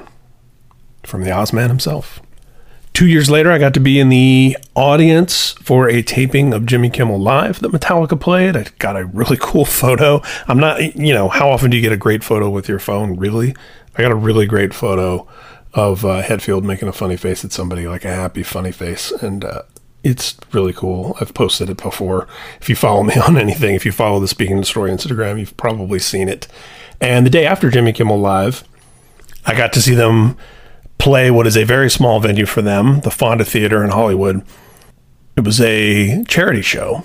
Speaker 2: from the Ozman himself. Two years later, I got to be in the audience for a taping of Jimmy Kimmel Live that Metallica played. I got a really cool photo. I'm not, you know, how often do you get a great photo with your phone? Really? I got a really great photo of uh, making a funny face at somebody, like a happy, funny face. And uh, it's really cool. I've posted it before. If you follow me on anything, if you follow the Speak N' Destroy Instagram, you've probably seen it. And the day after Jimmy Kimmel Live, I got to see them play what is a very small venue for them, the Fonda Theater in Hollywood. It was a charity show,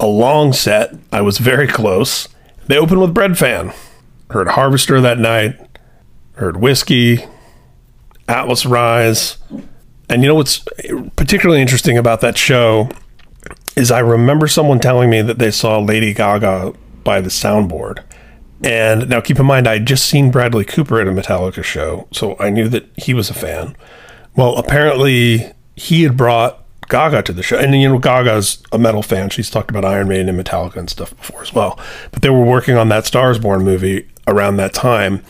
Speaker 2: a long set. I was very close. They opened with Breadfan. Heard Harvester that night, heard Whiskey, Atlas Rise. And you know what's particularly interesting about that show is I remember someone telling me that they saw Lady Gaga by the soundboard. And now keep in mind, I'd just seen Bradley Cooper at a Metallica show, so I knew that he was a fan. Well, apparently he had brought Gaga to the show. And, you know, Gaga's a metal fan. She's talked about Iron Maiden and Metallica and stuff before as well. But they were working on that Stars Born movie around that time.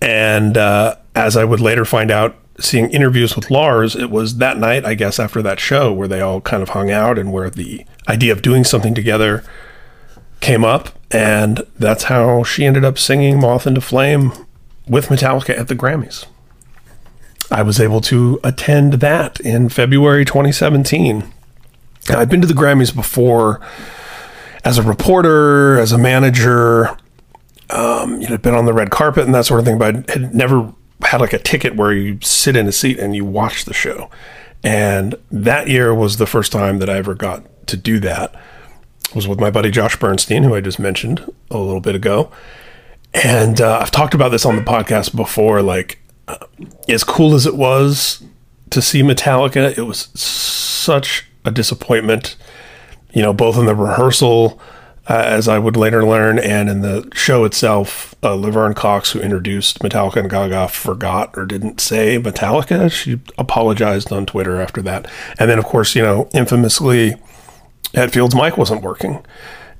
Speaker 2: And uh, as I would later find out, seeing interviews with Lars, it was that night, I guess, after that show where they all kind of hung out and where the idea of doing something together came up, and that's how she ended up singing Moth into Flame with Metallica at the Grammys. I was able to attend that in February 2017. I've been to the Grammys before as a reporter, as a manager, um, you know, been on the red carpet and that sort of thing, but I had never had like a ticket where you sit in a seat and you watch the show. And that year was the first time that I ever got to do that was with my buddy Josh Bernstein, who I just mentioned a little bit ago. And uh, I've talked about this on the podcast before. Like, uh, as cool as it was to see Metallica, it was such a disappointment, you know, both in the rehearsal, uh, as I would later learn, and in the show itself. Uh, Laverne Cox, who introduced Metallica and Gaga, forgot or didn't say Metallica. She apologized on Twitter after that. And then, of course, you know, infamously, Hetfield's mic wasn't working,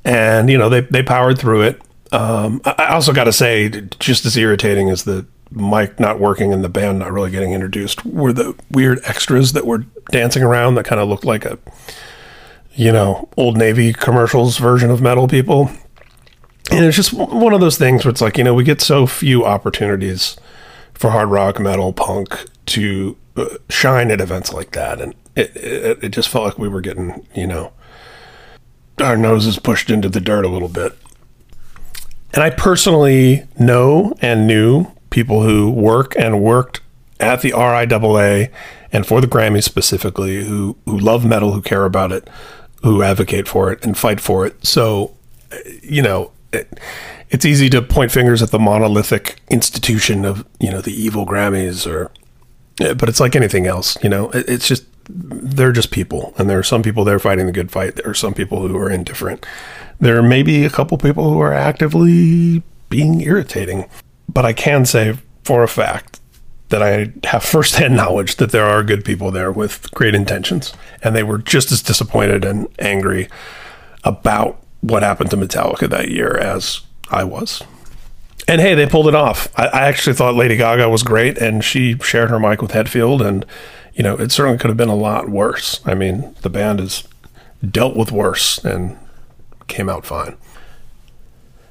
Speaker 2: and you know they they powered through it. Um, I also got to say, just as irritating as the mic not working and the band not really getting introduced were the weird extras that were dancing around that kind of looked like a you know old navy commercials version of metal people. And it's just one of those things where it's like you know we get so few opportunities for hard rock metal punk to uh, shine at events like that. And it, it, it just felt like we were getting you know our noses pushed into the dirt a little bit. And I personally know and knew people who work and worked at the RIAA and for the Grammys specifically who, who love metal, who care about it, who advocate for it and fight for it. So, you know, it, it's easy to point fingers at the monolithic institution of, you know, the evil Grammys or, but it's like anything else, you know, it, it's just they're just people, and there are some people there fighting the good fight. There are some people who are indifferent. There may be a couple people who are actively being irritating, but I can say for a fact that I have firsthand knowledge that there are good people there with great intentions, and they were just as disappointed and angry about what happened to Metallica that year as I was. And hey, they pulled it off. I, I actually thought Lady Gaga was great, and she shared her mic with Hetfield, and you know, it certainly could have been a lot worse. I mean, the band has dealt with worse and came out fine.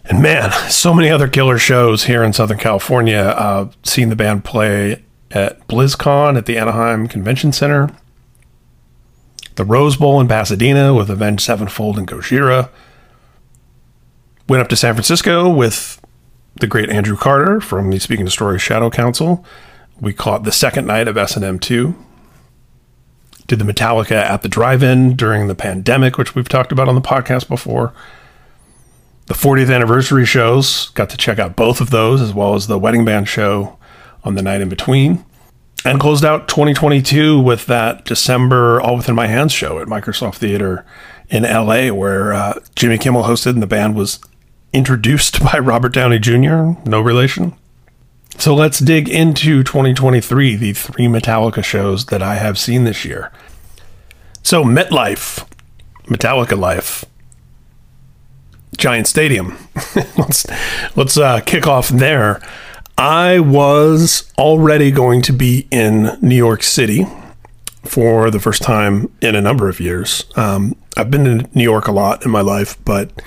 Speaker 2: And man, so many other killer shows here in Southern California. Uh, seeing the band play at BlizzCon at the Anaheim Convention Center, the Rose Bowl in Pasadena with Avenged Sevenfold and Gojira. Went up to San Francisco with the great Andrew Carter from the Speak N' Destroy Shadow Council. We caught the second night of S&M 2 did the Metallica at the drive-in during the pandemic, which we've talked about on the podcast before. the 40th anniversary shows. Got to check out both of those, as well as the wedding band show on the night in between. And closed out 2022 with that December All Within My Hands show at Microsoft Theater in LA, where uh, Jimmy Kimmel hosted and the band was introduced by Robert Downey Jr., no relation. So let's dig into 2023, the three Metallica shows that I have seen this year. So, MetLife, Metallica Life, Giant Stadium. let's let's uh, kick off there. I was already going to be in New York City for the first time in a number of years. Um, I've been to New York a lot in my life, but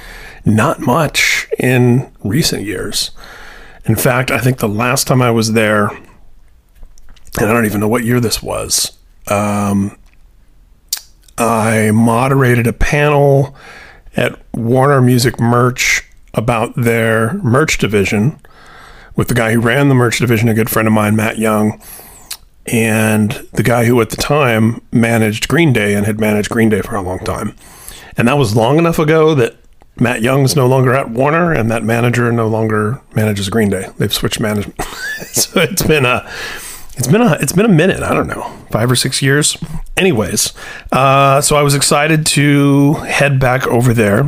Speaker 2: not much in recent years. In fact, I think the last time I was there, and I don't even know what year this was, um, I moderated a panel at Warner Music Merch about their merch division with the guy who ran the merch division, a good friend of mine, Matt Young, and the guy who at the time managed Green Day and had managed Green Day for a long time. And that was long enough ago that Matt Young's no longer at Warner, and that manager no longer manages Green Day. They've switched management, so it's been a it's been a it's been a minute. I don't know, five or six years. Anyways, uh, so I was excited to head back over there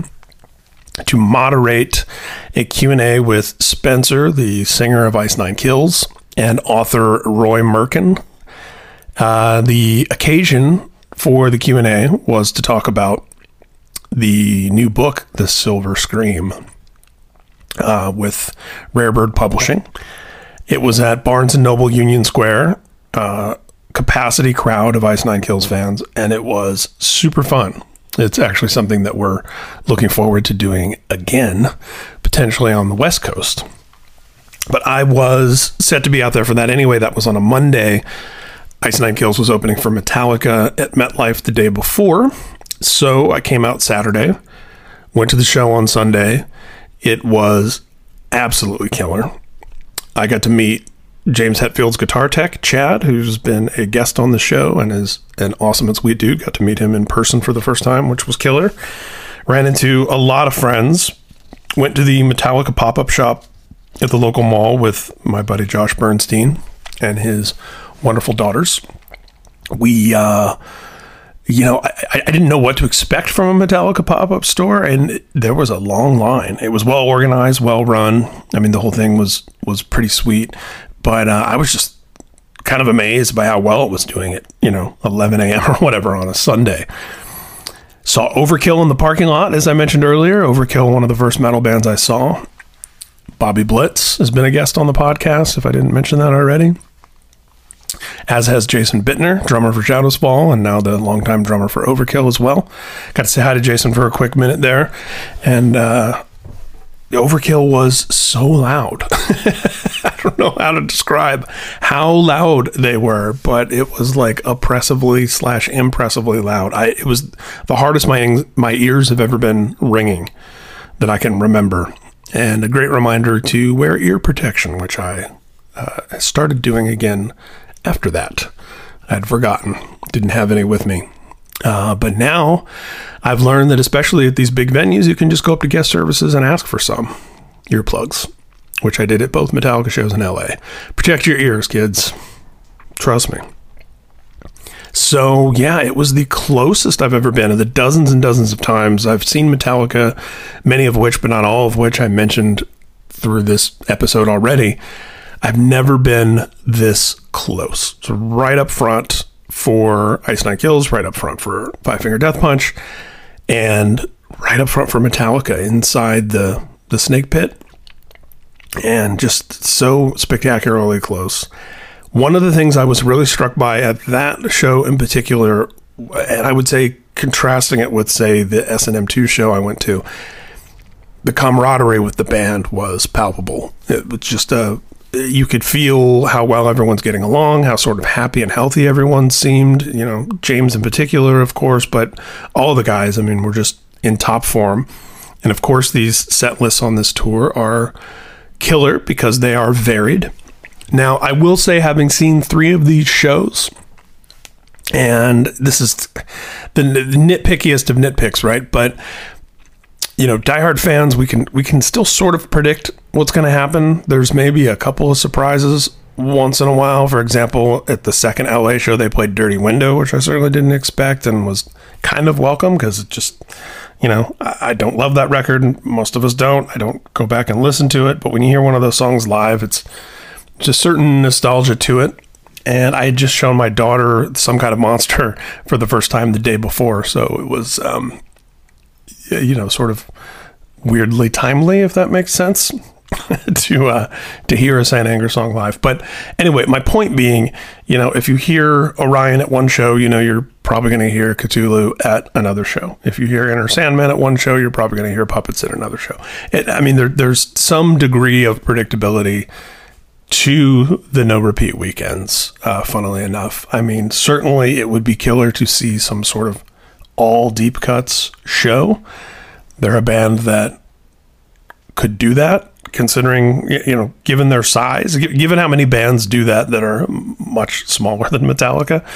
Speaker 2: to moderate a Q&A with Spencer, the singer of Ice Nine Kills, and author Roy Merkin. Uh, the occasion for the Q&A was to talk about the new book, The Silver Scream, uh, with Rare Bird Publishing. It was at Barnes and Noble Union Square, uh, capacity crowd of Ice Nine Kills fans, and it was super fun. It's actually something that we're looking forward to doing again, potentially on the West Coast. But I was set to be out there for that anyway. That was on a Monday. Ice Nine Kills was opening for Metallica at MetLife the day before. So I came out Saturday, went to the show on Sunday. It was absolutely killer. I got to meet James Hetfield's guitar tech, Chad, who's been a guest on the show and is an awesome and sweet dude. Got to meet him in person for the first time, which was killer. Ran into a lot of friends. Went to the Metallica pop up shop at the local mall with my buddy Josh Bernstein and his wonderful daughters. We, uh, you know, I, I, didn't know what to expect from a Metallica pop up store, and there was a long line. It was well organized, well run. I mean, the whole thing was was pretty sweet. But uh, I was just kind of amazed by how well it was doing it. You know, 11 a.m. or whatever on a Sunday. Saw Overkill in the parking lot, as I mentioned earlier. Overkill, one of the first metal bands I saw. Bobby Blitz has been a guest on the podcast, if I didn't mention that already as has Jason Bittner, drummer for Shadows Fall, and now the longtime drummer for Overkill as well. Got to say hi to Jason for a quick minute there, and uh, Overkill was so loud. I don't know how to describe how loud they were, but it was like oppressively slash impressively loud. I it was the hardest my my ears have ever been ringing that I can remember, and a great reminder to wear ear protection, which I uh, started doing again after that. I'd forgotten, didn't have any with me. Uh, but now I've learned that, especially at these big venues, you can just go up to guest services and ask for some earplugs, which I did at both Metallica shows in LA. Protect your ears, kids. Trust me. So, yeah, it was the closest I've ever been. Of the dozens and dozens of times I've seen Metallica, many of which, but not all of which, I mentioned through this episode already. I've never been this close. So right up front for Ice Nine Kills, right up front for Five Finger Death Punch, and right up front for Metallica inside the the Snake Pit, and just so spectacularly close. One of the things I was really struck by at that show in particular, and I would say contrasting it with say the S and M two show I went to, the camaraderie with the band was palpable. It was just a you could feel how well everyone's getting along, how sort of happy and healthy everyone seemed. You know, James in particular, of course, but all the guys, I mean, were just in top form. And of course, these set lists on this tour are killer because they are varied. Now, I will say, having seen three of these shows, and this is the, nitpickiest of nitpicks, right? But you know, diehard fans, we can we can still sort of predict what's going to happen. There's maybe a couple of surprises once in a while. For example, at the second LA show, they played Dirty Window, which I certainly didn't expect and was kind of welcome because it just, you know, I don't love that record. Most of us don't. I don't go back and listen to it. But when you hear one of those songs live, it's just certain nostalgia to it. And I had just shown my daughter some kind of monster for the first time the day before. So it was, um, you know, sort of weirdly timely, if that makes sense. to uh, to hear a Saint Anger song live. But anyway, my point being, you know, if you hear Orion at one show, you know you're probably going to hear Cthulhu at another show. If you hear Enter Sandman at one show, you're probably going to hear Puppets at another show. It, I mean, there, there's some degree of predictability to the no repeat weekends. Uh, funnily enough, I mean, certainly it would be killer to see some sort of all deep cuts show. They're a band that could do that considering you know given their size given how many bands do that that are much smaller than metallica.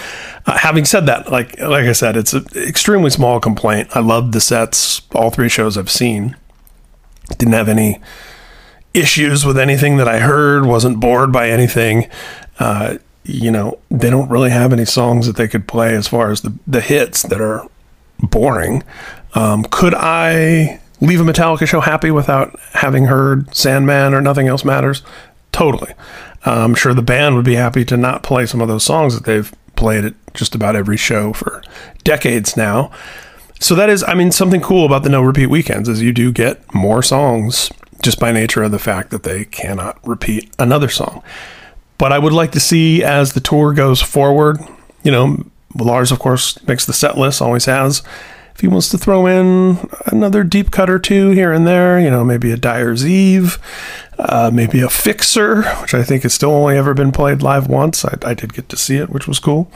Speaker 2: Uh, having said that like like i said it's an extremely small complaint. I loved the sets. All three shows i've seen. Didn't have any issues with anything that i heard. Wasn't bored by anything. Uh, you know they don't really have any songs that they could play as far as the, the hits that are boring um, could i leave a Metallica show happy without having heard Sandman or Nothing Else Matters? Totally. I'm sure the band would be happy to not play some of those songs that they've played at just about every show for decades now. So that is, I mean, something cool about the no repeat weekends is you do get more songs just by nature of the fact that they cannot repeat another song. But I would like to see as the tour goes forward, you know, Lars, of course, makes the set list, always has if he wants to throw in another deep cut or two here and there, you know, maybe a Dyer's Eve, uh, maybe a Fixer, which I think has still only ever been played live once. I, I did get to see it, which was cool.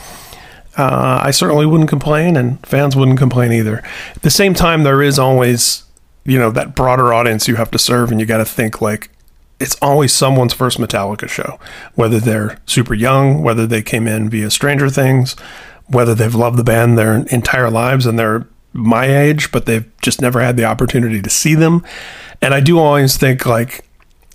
Speaker 2: Uh, I certainly wouldn't complain, and fans wouldn't complain either. At the same time, there is always, you know, that broader audience you have to serve, and you got to think like it's always someone's first Metallica show, whether they're super young, whether they came in via Stranger Things, whether they've loved the band their entire lives and they're my age, but they've just never had the opportunity to see them. And I do always think like,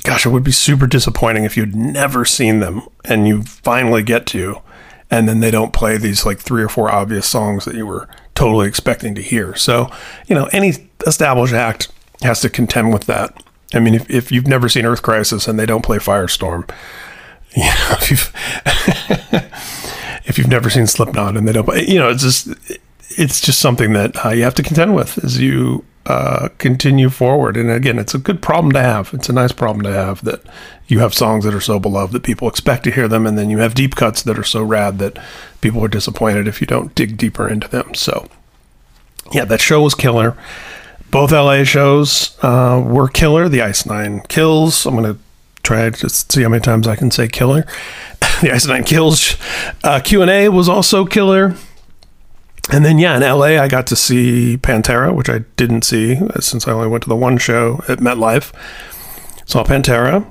Speaker 2: gosh, it would be super disappointing if you'd never seen them and you finally get to, and then they don't play these like three or four obvious songs that you were totally expecting to hear. So, you know, any established act has to contend with that. I mean, if, if you've never seen Earth Crisis and they don't play Firestorm, you know, if you've if you've never seen Slipknot and they don't, you know, it's just it's just something that uh, you have to contend with as you uh, continue forward. And again, it's a good problem to have. It's a nice problem to have that you have songs that are so beloved that people expect to hear them, and then you have deep cuts that are so rad that people are disappointed if you don't dig deeper into them. So, yeah, that show was killer. Both LA shows uh, were killer. The Ice Nine Kills. I'm to try to see how many times I can say killer. the Nine Kills uh, Q and A was also killer. And then, yeah, in LA, I got to see Pantera, which I didn't see uh, since I only went to the one show at MetLife. Saw Pantera.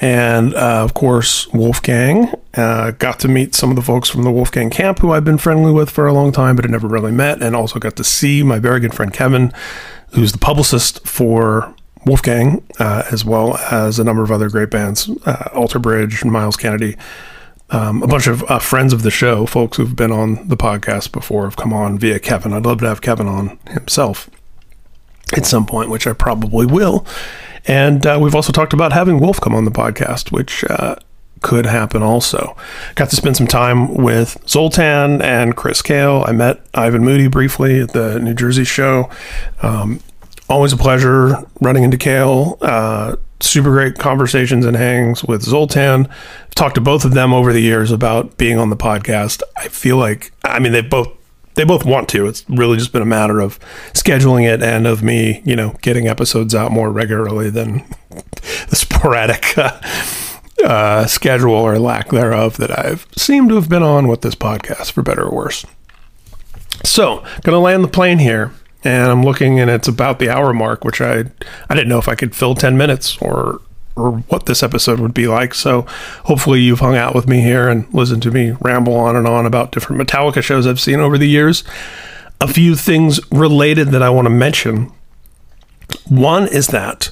Speaker 2: And uh, of course, Wolfgang. Uh, got to meet some of the folks from the Wolfgang camp who I've been friendly with for a long time, but had never really met. And also got to see my very good friend Kevin, who's the publicist for Wolfgang, uh, as well as a number of other great bands, uh, Alter Bridge, Myles Kennedy um, a bunch of uh, friends of the show, folks who've been on the podcast before, have come on via Kevin. I'd love to have Kevin on himself at some point, which I probably will. And uh, we've also talked about having Wolf come on the podcast, which uh, could happen also. Got to spend some time with Zoltan and Chris Kael. I met Ivan Moody briefly at the New Jersey show. Um, always a pleasure running into Kael. Uh, super great conversations and hangs with Zoltan. I've talked to both of them over the years about being on the podcast. I feel like, I mean, they both they both want to. It's really just been a matter of scheduling it and of me, you know, getting episodes out more regularly than the sporadic uh, uh, schedule or lack thereof that I've seemed to have been on with this podcast, for better or worse. So, gonna land the plane here and I'm looking and it's about the hour mark, which I I didn't know if I could fill 10 minutes or or what this episode would be like. So hopefully you've hung out with me here and listened to me ramble on and on about different Metallica shows I've seen over the years. A few things related that I want to mention. One is that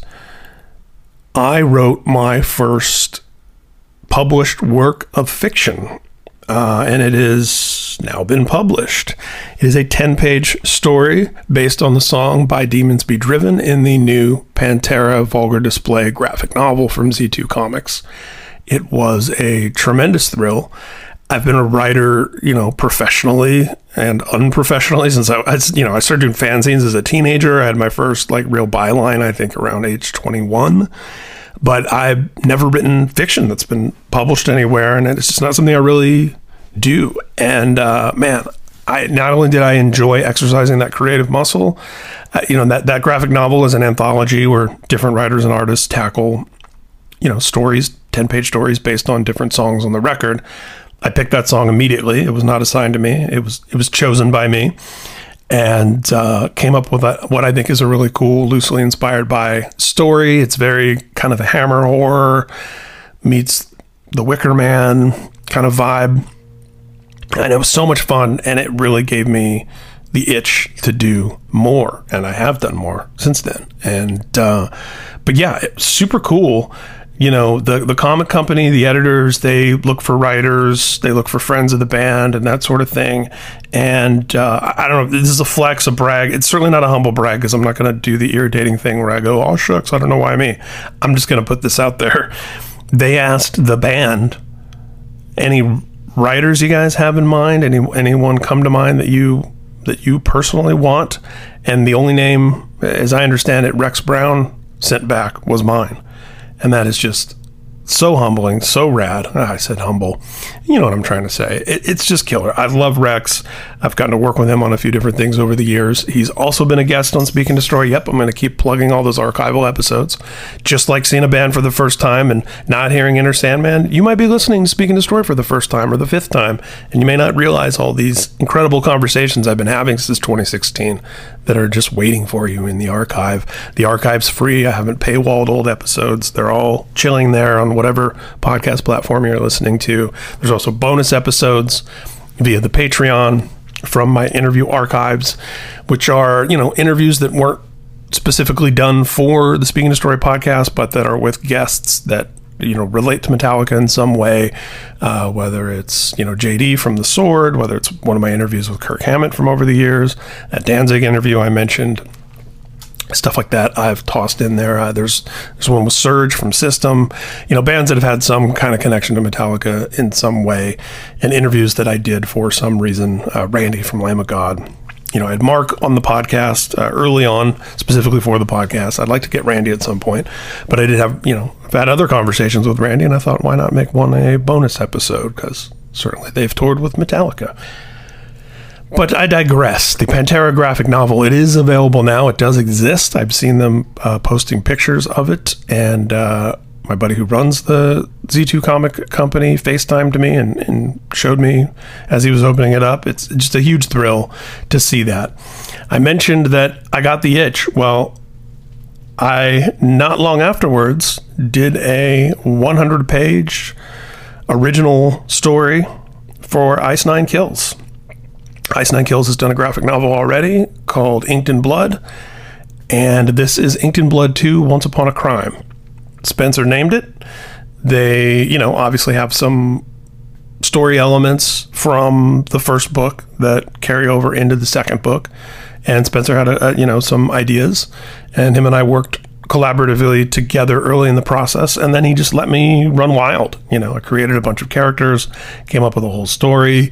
Speaker 2: I wrote my first published work of fiction, uh, and it has now been published. It is a 10 page story based on the song By Demons Be Driven in the new Pantera Vulgar Display graphic novel from Z2 Comics. It was a tremendous thrill. I've been a writer, you know, professionally and unprofessionally since I, I, you know, I started doing fanzines as a teenager. I had my first like real byline, I think, around age 21. But I've never written fiction that's been published anywhere, and it's just not something I really do. And uh, man, I not only did I enjoy exercising that creative muscle, uh, you know, that that graphic novel is an anthology where different writers and artists tackle, you know, stories, ten page stories based on different songs on the record. I picked that song immediately. It was not assigned to me. It was it was chosen by me, and uh, came up with a, what I think is a really cool, loosely inspired by story. It's very kind of a Hammer horror meets The Wicker Man kind of vibe, and it was so much fun. And it really gave me the itch to do more, and I have done more since then. And uh, but yeah, super cool you know the the comic company the editors they look for writers they look for friends of the band and that sort of thing. And uh, i don't know this is a flex a brag. It's certainly not a humble brag because i'm not going to do the irritating thing where i go oh shucks i don't know why me. I'm just going to put this out there. They asked the band any writers you guys have in mind? Any anyone come to mind that you that you personally want? And the only name as i understand it rex brown sent back was mine and that is just so humbling, so rad. Ah, I said humble. You know what I'm trying to say. It, it's just killer. I love Rex. I've gotten to work with him on a few different things over the years. He's also been a guest on Speak N' Destroy. Yep, I'm going to keep plugging all those archival episodes. Just like seeing a band for the first time and not hearing Enter Sandman, you might be listening to Speak N' Destroy for the first time or the fifth time, and you may not realize all these incredible conversations I've been having since 2016 that are just waiting for you in the archive. The archive's free. I haven't paywalled old episodes. They're all chilling there on whatever podcast platform you're listening to. There's also bonus episodes via the Patreon from my interview archives, which are, you know, interviews that weren't specifically done for the Speak N' Destroy podcast, but that are with guests that you know relate to Metallica in some way, uh, whether it's you know JD from the Sword, whether it's one of my interviews with Kirk Hammett from over the years, that Danzig interview I mentioned, stuff like that I've tossed in there. Uh, there's there's one with Serj from System, you know, bands that have had some kind of connection to Metallica in some way, and interviews that I did for some reason. Uh, Randy from Lamb of God. You know, I had Mark on the podcast uh, early on, specifically for the podcast. I'd like to get Randy at some point, but I did have, you know, I've had other conversations with Randy, and I thought, why not make one a bonus episode? Because certainly they've toured with Metallica. But I digress. The Pantera graphic novel, it is available now. It does exist. I've seen them uh, posting pictures of it. And uh, my buddy who runs the Z2 comic company FaceTimed to me and, and showed me as he was opening it up. It's just a huge thrill to see that. I mentioned that I got the itch. Well, I, not long afterwards, did a 100 page original story for Ice Nine Kills. Ice Nine Kills has done a graphic novel already called Inked in Blood, and this is Inked in Blood 2 Once Upon a Crime. Spencer named it. They, you know, obviously have some story elements from the first book that carry over into the second book. And Spencer had, a, a, you know, some ideas, and him and I worked collaboratively together early in the process and then he just let me run wild you know i created a bunch of characters came up with a whole story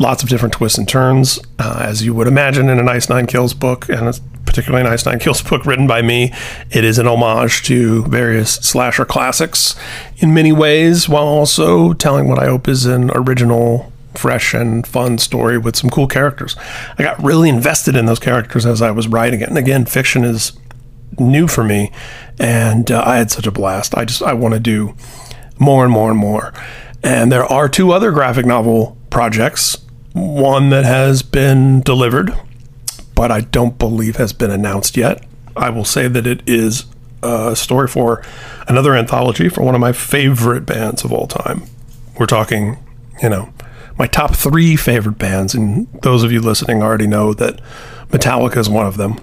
Speaker 2: lots of different twists and turns uh, as you would imagine in an Ice Nine Kills book and particularly nice nine kills book written by me it is an homage to various slasher classics in many ways while also telling what i hope is an original fresh and fun story with some cool characters i got really invested in those characters as i was writing it and again fiction is new for me, and uh, I had such a blast. I just I want to do more and more and more. And there are two other graphic novel projects. One that has been delivered, but I don't believe has been announced yet. I will say that it is a story for another anthology for one of my favorite bands of all time. We're talking, you know, my top three favorite bands, and those of you listening already know that Metallica is one of them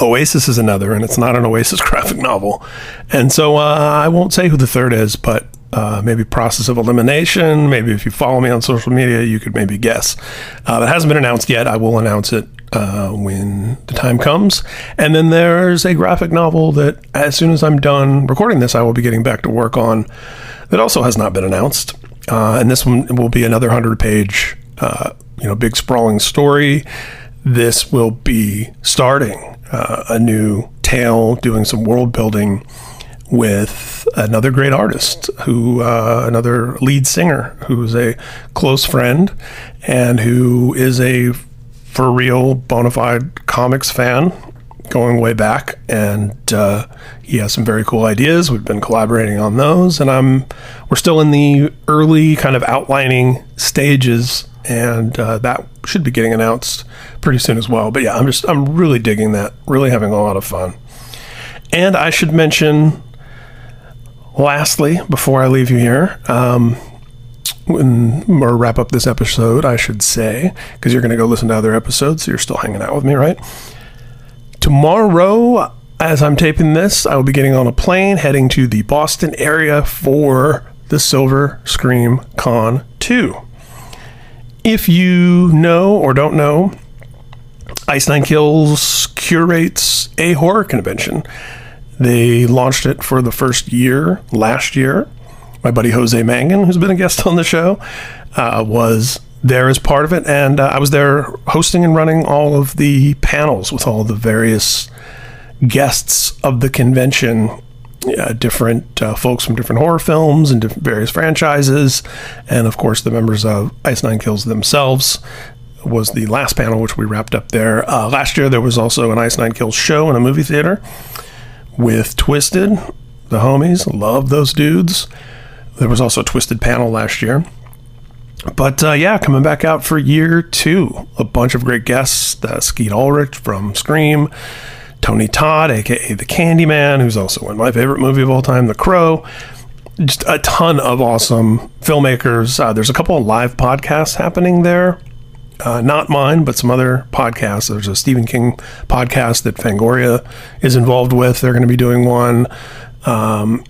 Speaker 2: Oasis is another, and it's not an Oasis graphic novel. And so uh, I won't say who the third is, but uh, maybe Process of Elimination. Maybe if you follow me on social media, you could maybe guess. Uh, that hasn't been announced yet. I will announce it uh, when the time comes. And then there's a graphic novel that, as soon as I'm done recording this, I will be getting back to work on that also has not been announced. Uh, and this one will be another 100 page, uh, you know, big sprawling story. This will be starting uh, a new tale, doing some world building with another great artist who uh, another lead singer who's a close friend and who is a for real bona fide comics fan going way back. And uh, he has some very cool ideas. We've been collaborating on those. And i'm we're still in the early kind of outlining stages and uh, that should be getting announced pretty soon as well but yeah i'm just i'm really digging that really having a lot of fun and i should mention lastly before i leave you here um, when, or wrap up this episode, I should say, because you're going to go listen to other episodes. So you're still hanging out with me, right? Tomorrow, as I'm taping this, I will be getting on a plane heading to the Boston area for the Silver Scream Con 2. If you know or don't know, Ice Nine Kills curates a horror convention. They launched it for the first year last year. My buddy Jose Mangin, who's been a guest on the show, uh, was there as part of it, and uh, I was there hosting and running all of the panels with all the various guests of the convention. Uh, different uh, folks from different horror films and various franchises, and of course the members of Ice Nine Kills themselves was the last panel, which we wrapped up there. Uh, last year there was also an Ice Nine Kills show in a movie theater with Twiztid, the homies. Love those dudes. There was also a Twiztid panel last year. But uh, yeah, coming back out for year two, a bunch of great guests. Uh, Skeet Ulrich from Scream, Tony Todd, aka the Candyman, who's also in my favorite movie of all time, The Crow. Just a ton of awesome filmmakers. Uh, there's a couple of live podcasts happening there. Uh, not mine, but some other podcasts. There's a Stephen King podcast that Fangoria is involved with. They're going to be doing one. Um,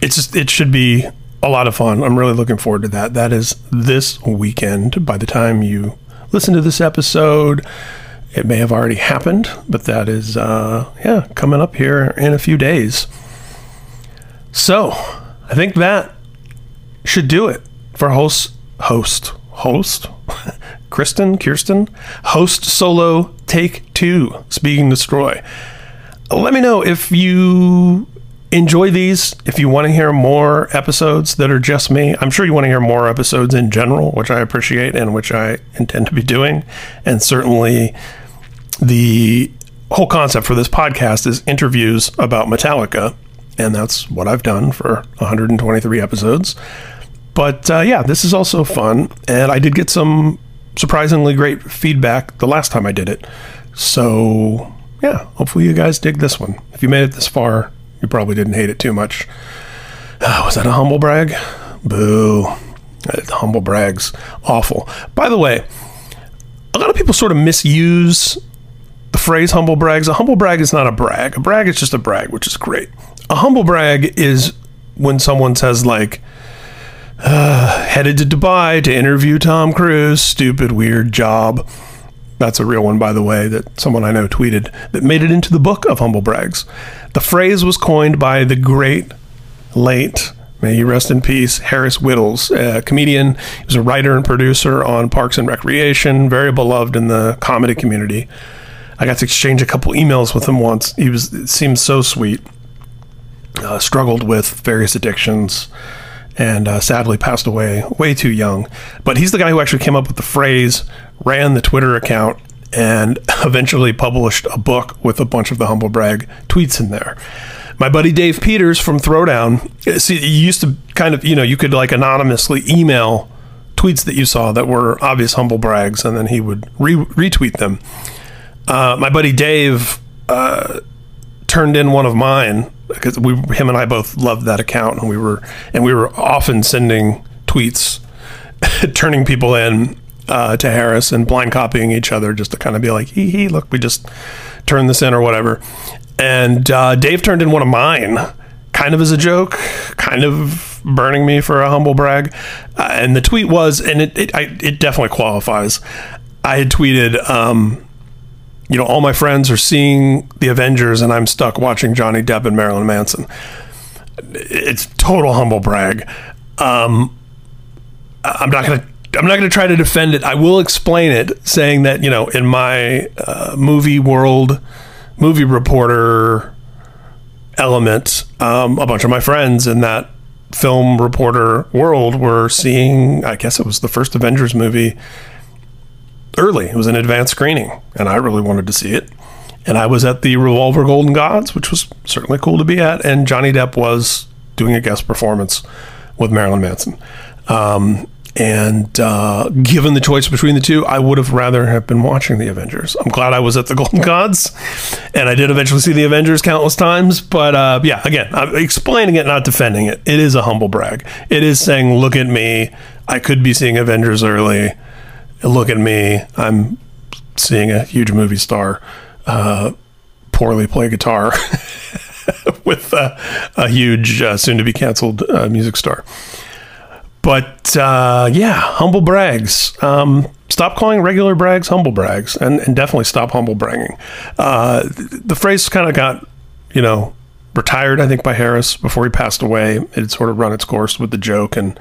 Speaker 2: it's just, it should be a lot of fun. I'm really looking forward to that. That is this weekend. By the time you listen to this episode, it may have already happened, but that is, uh, yeah, coming up here in a few days. So, I think that should do it for host, host, host, Kristen, Kirsten, host solo take two, Speak N' Destroy. Let me know if you enjoy these. If you want to hear more episodes that are just me, I'm sure you want to hear more episodes in general, which I appreciate and which I intend to be doing. And certainly the whole concept for this podcast is interviews about Metallica. And that's what I've done for 123 episodes. But uh, yeah, this is also fun. And I did get some surprisingly great feedback the last time I did it. So yeah, hopefully you guys dig this one. If you made it this far, you probably didn't hate it too much. Uh, was that a humble brag? Boo. Humble brag's awful. By the way, a lot of people sort of misuse the phrase humble brags. A humble brag is not a brag. A brag is just a brag, which is great. A humble brag is when someone says, like, uh, headed to Dubai to interview Tom Cruise, stupid, weird job. That's a real one, by the way, that someone I know tweeted that made it into the book of humble brags. The phrase was coined by the great, late, may he rest in peace, Harris Wittels, a comedian. He was a writer and producer on Parks and Recreation, very beloved in the comedy community. I got to exchange a couple emails with him once. He was seemed so sweet. Uh, struggled with various addictions and uh, sadly passed away way too young. But he's the guy who actually came up with the phrase, ran the Twitter account, and eventually published a book with a bunch of the humble brag tweets in there. My buddy Dave Peters from Throwdown, see, you used to kind of, you know, you could like anonymously email tweets that you saw that were obvious humble brags, and then he would re- retweet them. Uh, my buddy Dave uh, turned in one of mine because we, him and I both loved that account, and we were, and we were often sending tweets, turning people in uh, to Harris and blind copying each other just to kind of be like, hee hee, look, we just turned this in or whatever. And uh, Dave turned in one of mine, kind of as a joke, kind of burning me for a humble brag. Uh, and the tweet was, and it it, I, it definitely qualifies. I had tweeted, um, you know, all my friends are seeing the Avengers, and I'm stuck watching Johnny Depp and Marilyn Manson. It's total humble brag. Um, I'm not gonna. I'm not going to try to defend it. I will explain it, saying that you know, in my uh, movie world, movie reporter element, um, a bunch of my friends in that film reporter world were seeing. I guess it was the first Avengers movie early. It was an advanced screening, and I really wanted to see it. And I was at the Revolver Golden Gods, which was certainly cool to be at. And Johnny Depp was doing a guest performance with Marilyn Manson. Um, and uh, given the choice between the two, I would have rather have been watching the Avengers. I'm glad I was at the Golden Gods, and I did eventually see the Avengers countless times. But uh, yeah, again, I'm explaining it, not defending it. It is a humble brag. It is saying, "Look at me. I could be seeing Avengers early. Look at me. I'm seeing a huge movie star uh, poorly play guitar." with uh, a huge, uh, soon to be canceled uh, music star. But uh, yeah, humble brags. Um, stop calling regular brags humble brags, and, and definitely stop humble bragging. Uh, the phrase kind of got, you know, retired. I think by Harris before he passed away. It sort of run its course with the joke, and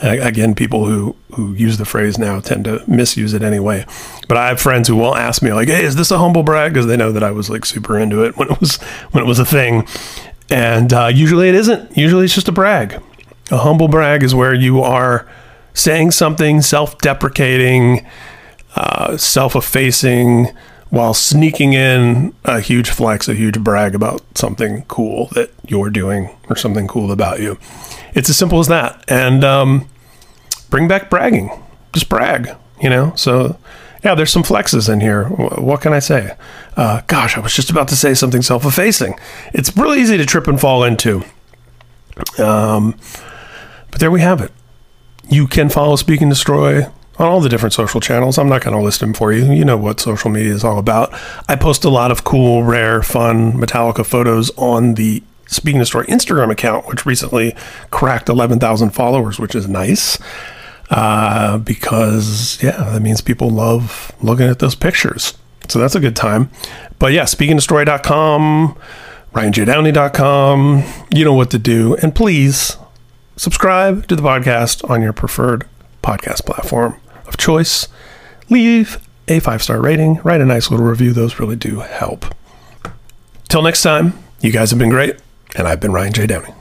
Speaker 2: again, people who who use the phrase now tend to misuse it anyway. But I have friends who will ask me like, "Hey, is this a humble brag?" Because they know that I was like super into it when it was when it was a thing. And uh, usually it isn't. Usually it's just a brag. A humble brag is where you are saying something self deprecating, uh, self effacing, while sneaking in a huge flex, a huge brag about something cool that you're doing or something cool about you. It's as simple as that. And um, bring back bragging. Just brag, you know? So, yeah, there's some flexes in here. What can I say? Uh, gosh, I was just about to say something self effacing. It's really easy to trip and fall into. Um, but there we have it. You can follow Speak N' Destroy on all the different social channels. I'm not going to list them for you. You know what social media is all about. I post a lot of cool, rare, fun Metallica photos on the Speak N' Destroy Instagram account, which recently cracked 11,000 followers, which is nice. Uh, because, yeah, that means people love looking at those pictures. So that's a good time. But yeah, speakndestroy.com, ryanjdowney.com. You know what to do. And please subscribe to the podcast on your preferred podcast platform of choice. Leave a five star rating, write a nice little review. Those really do help. Till next time, you guys have been great, and I've been Ryan J. Downey.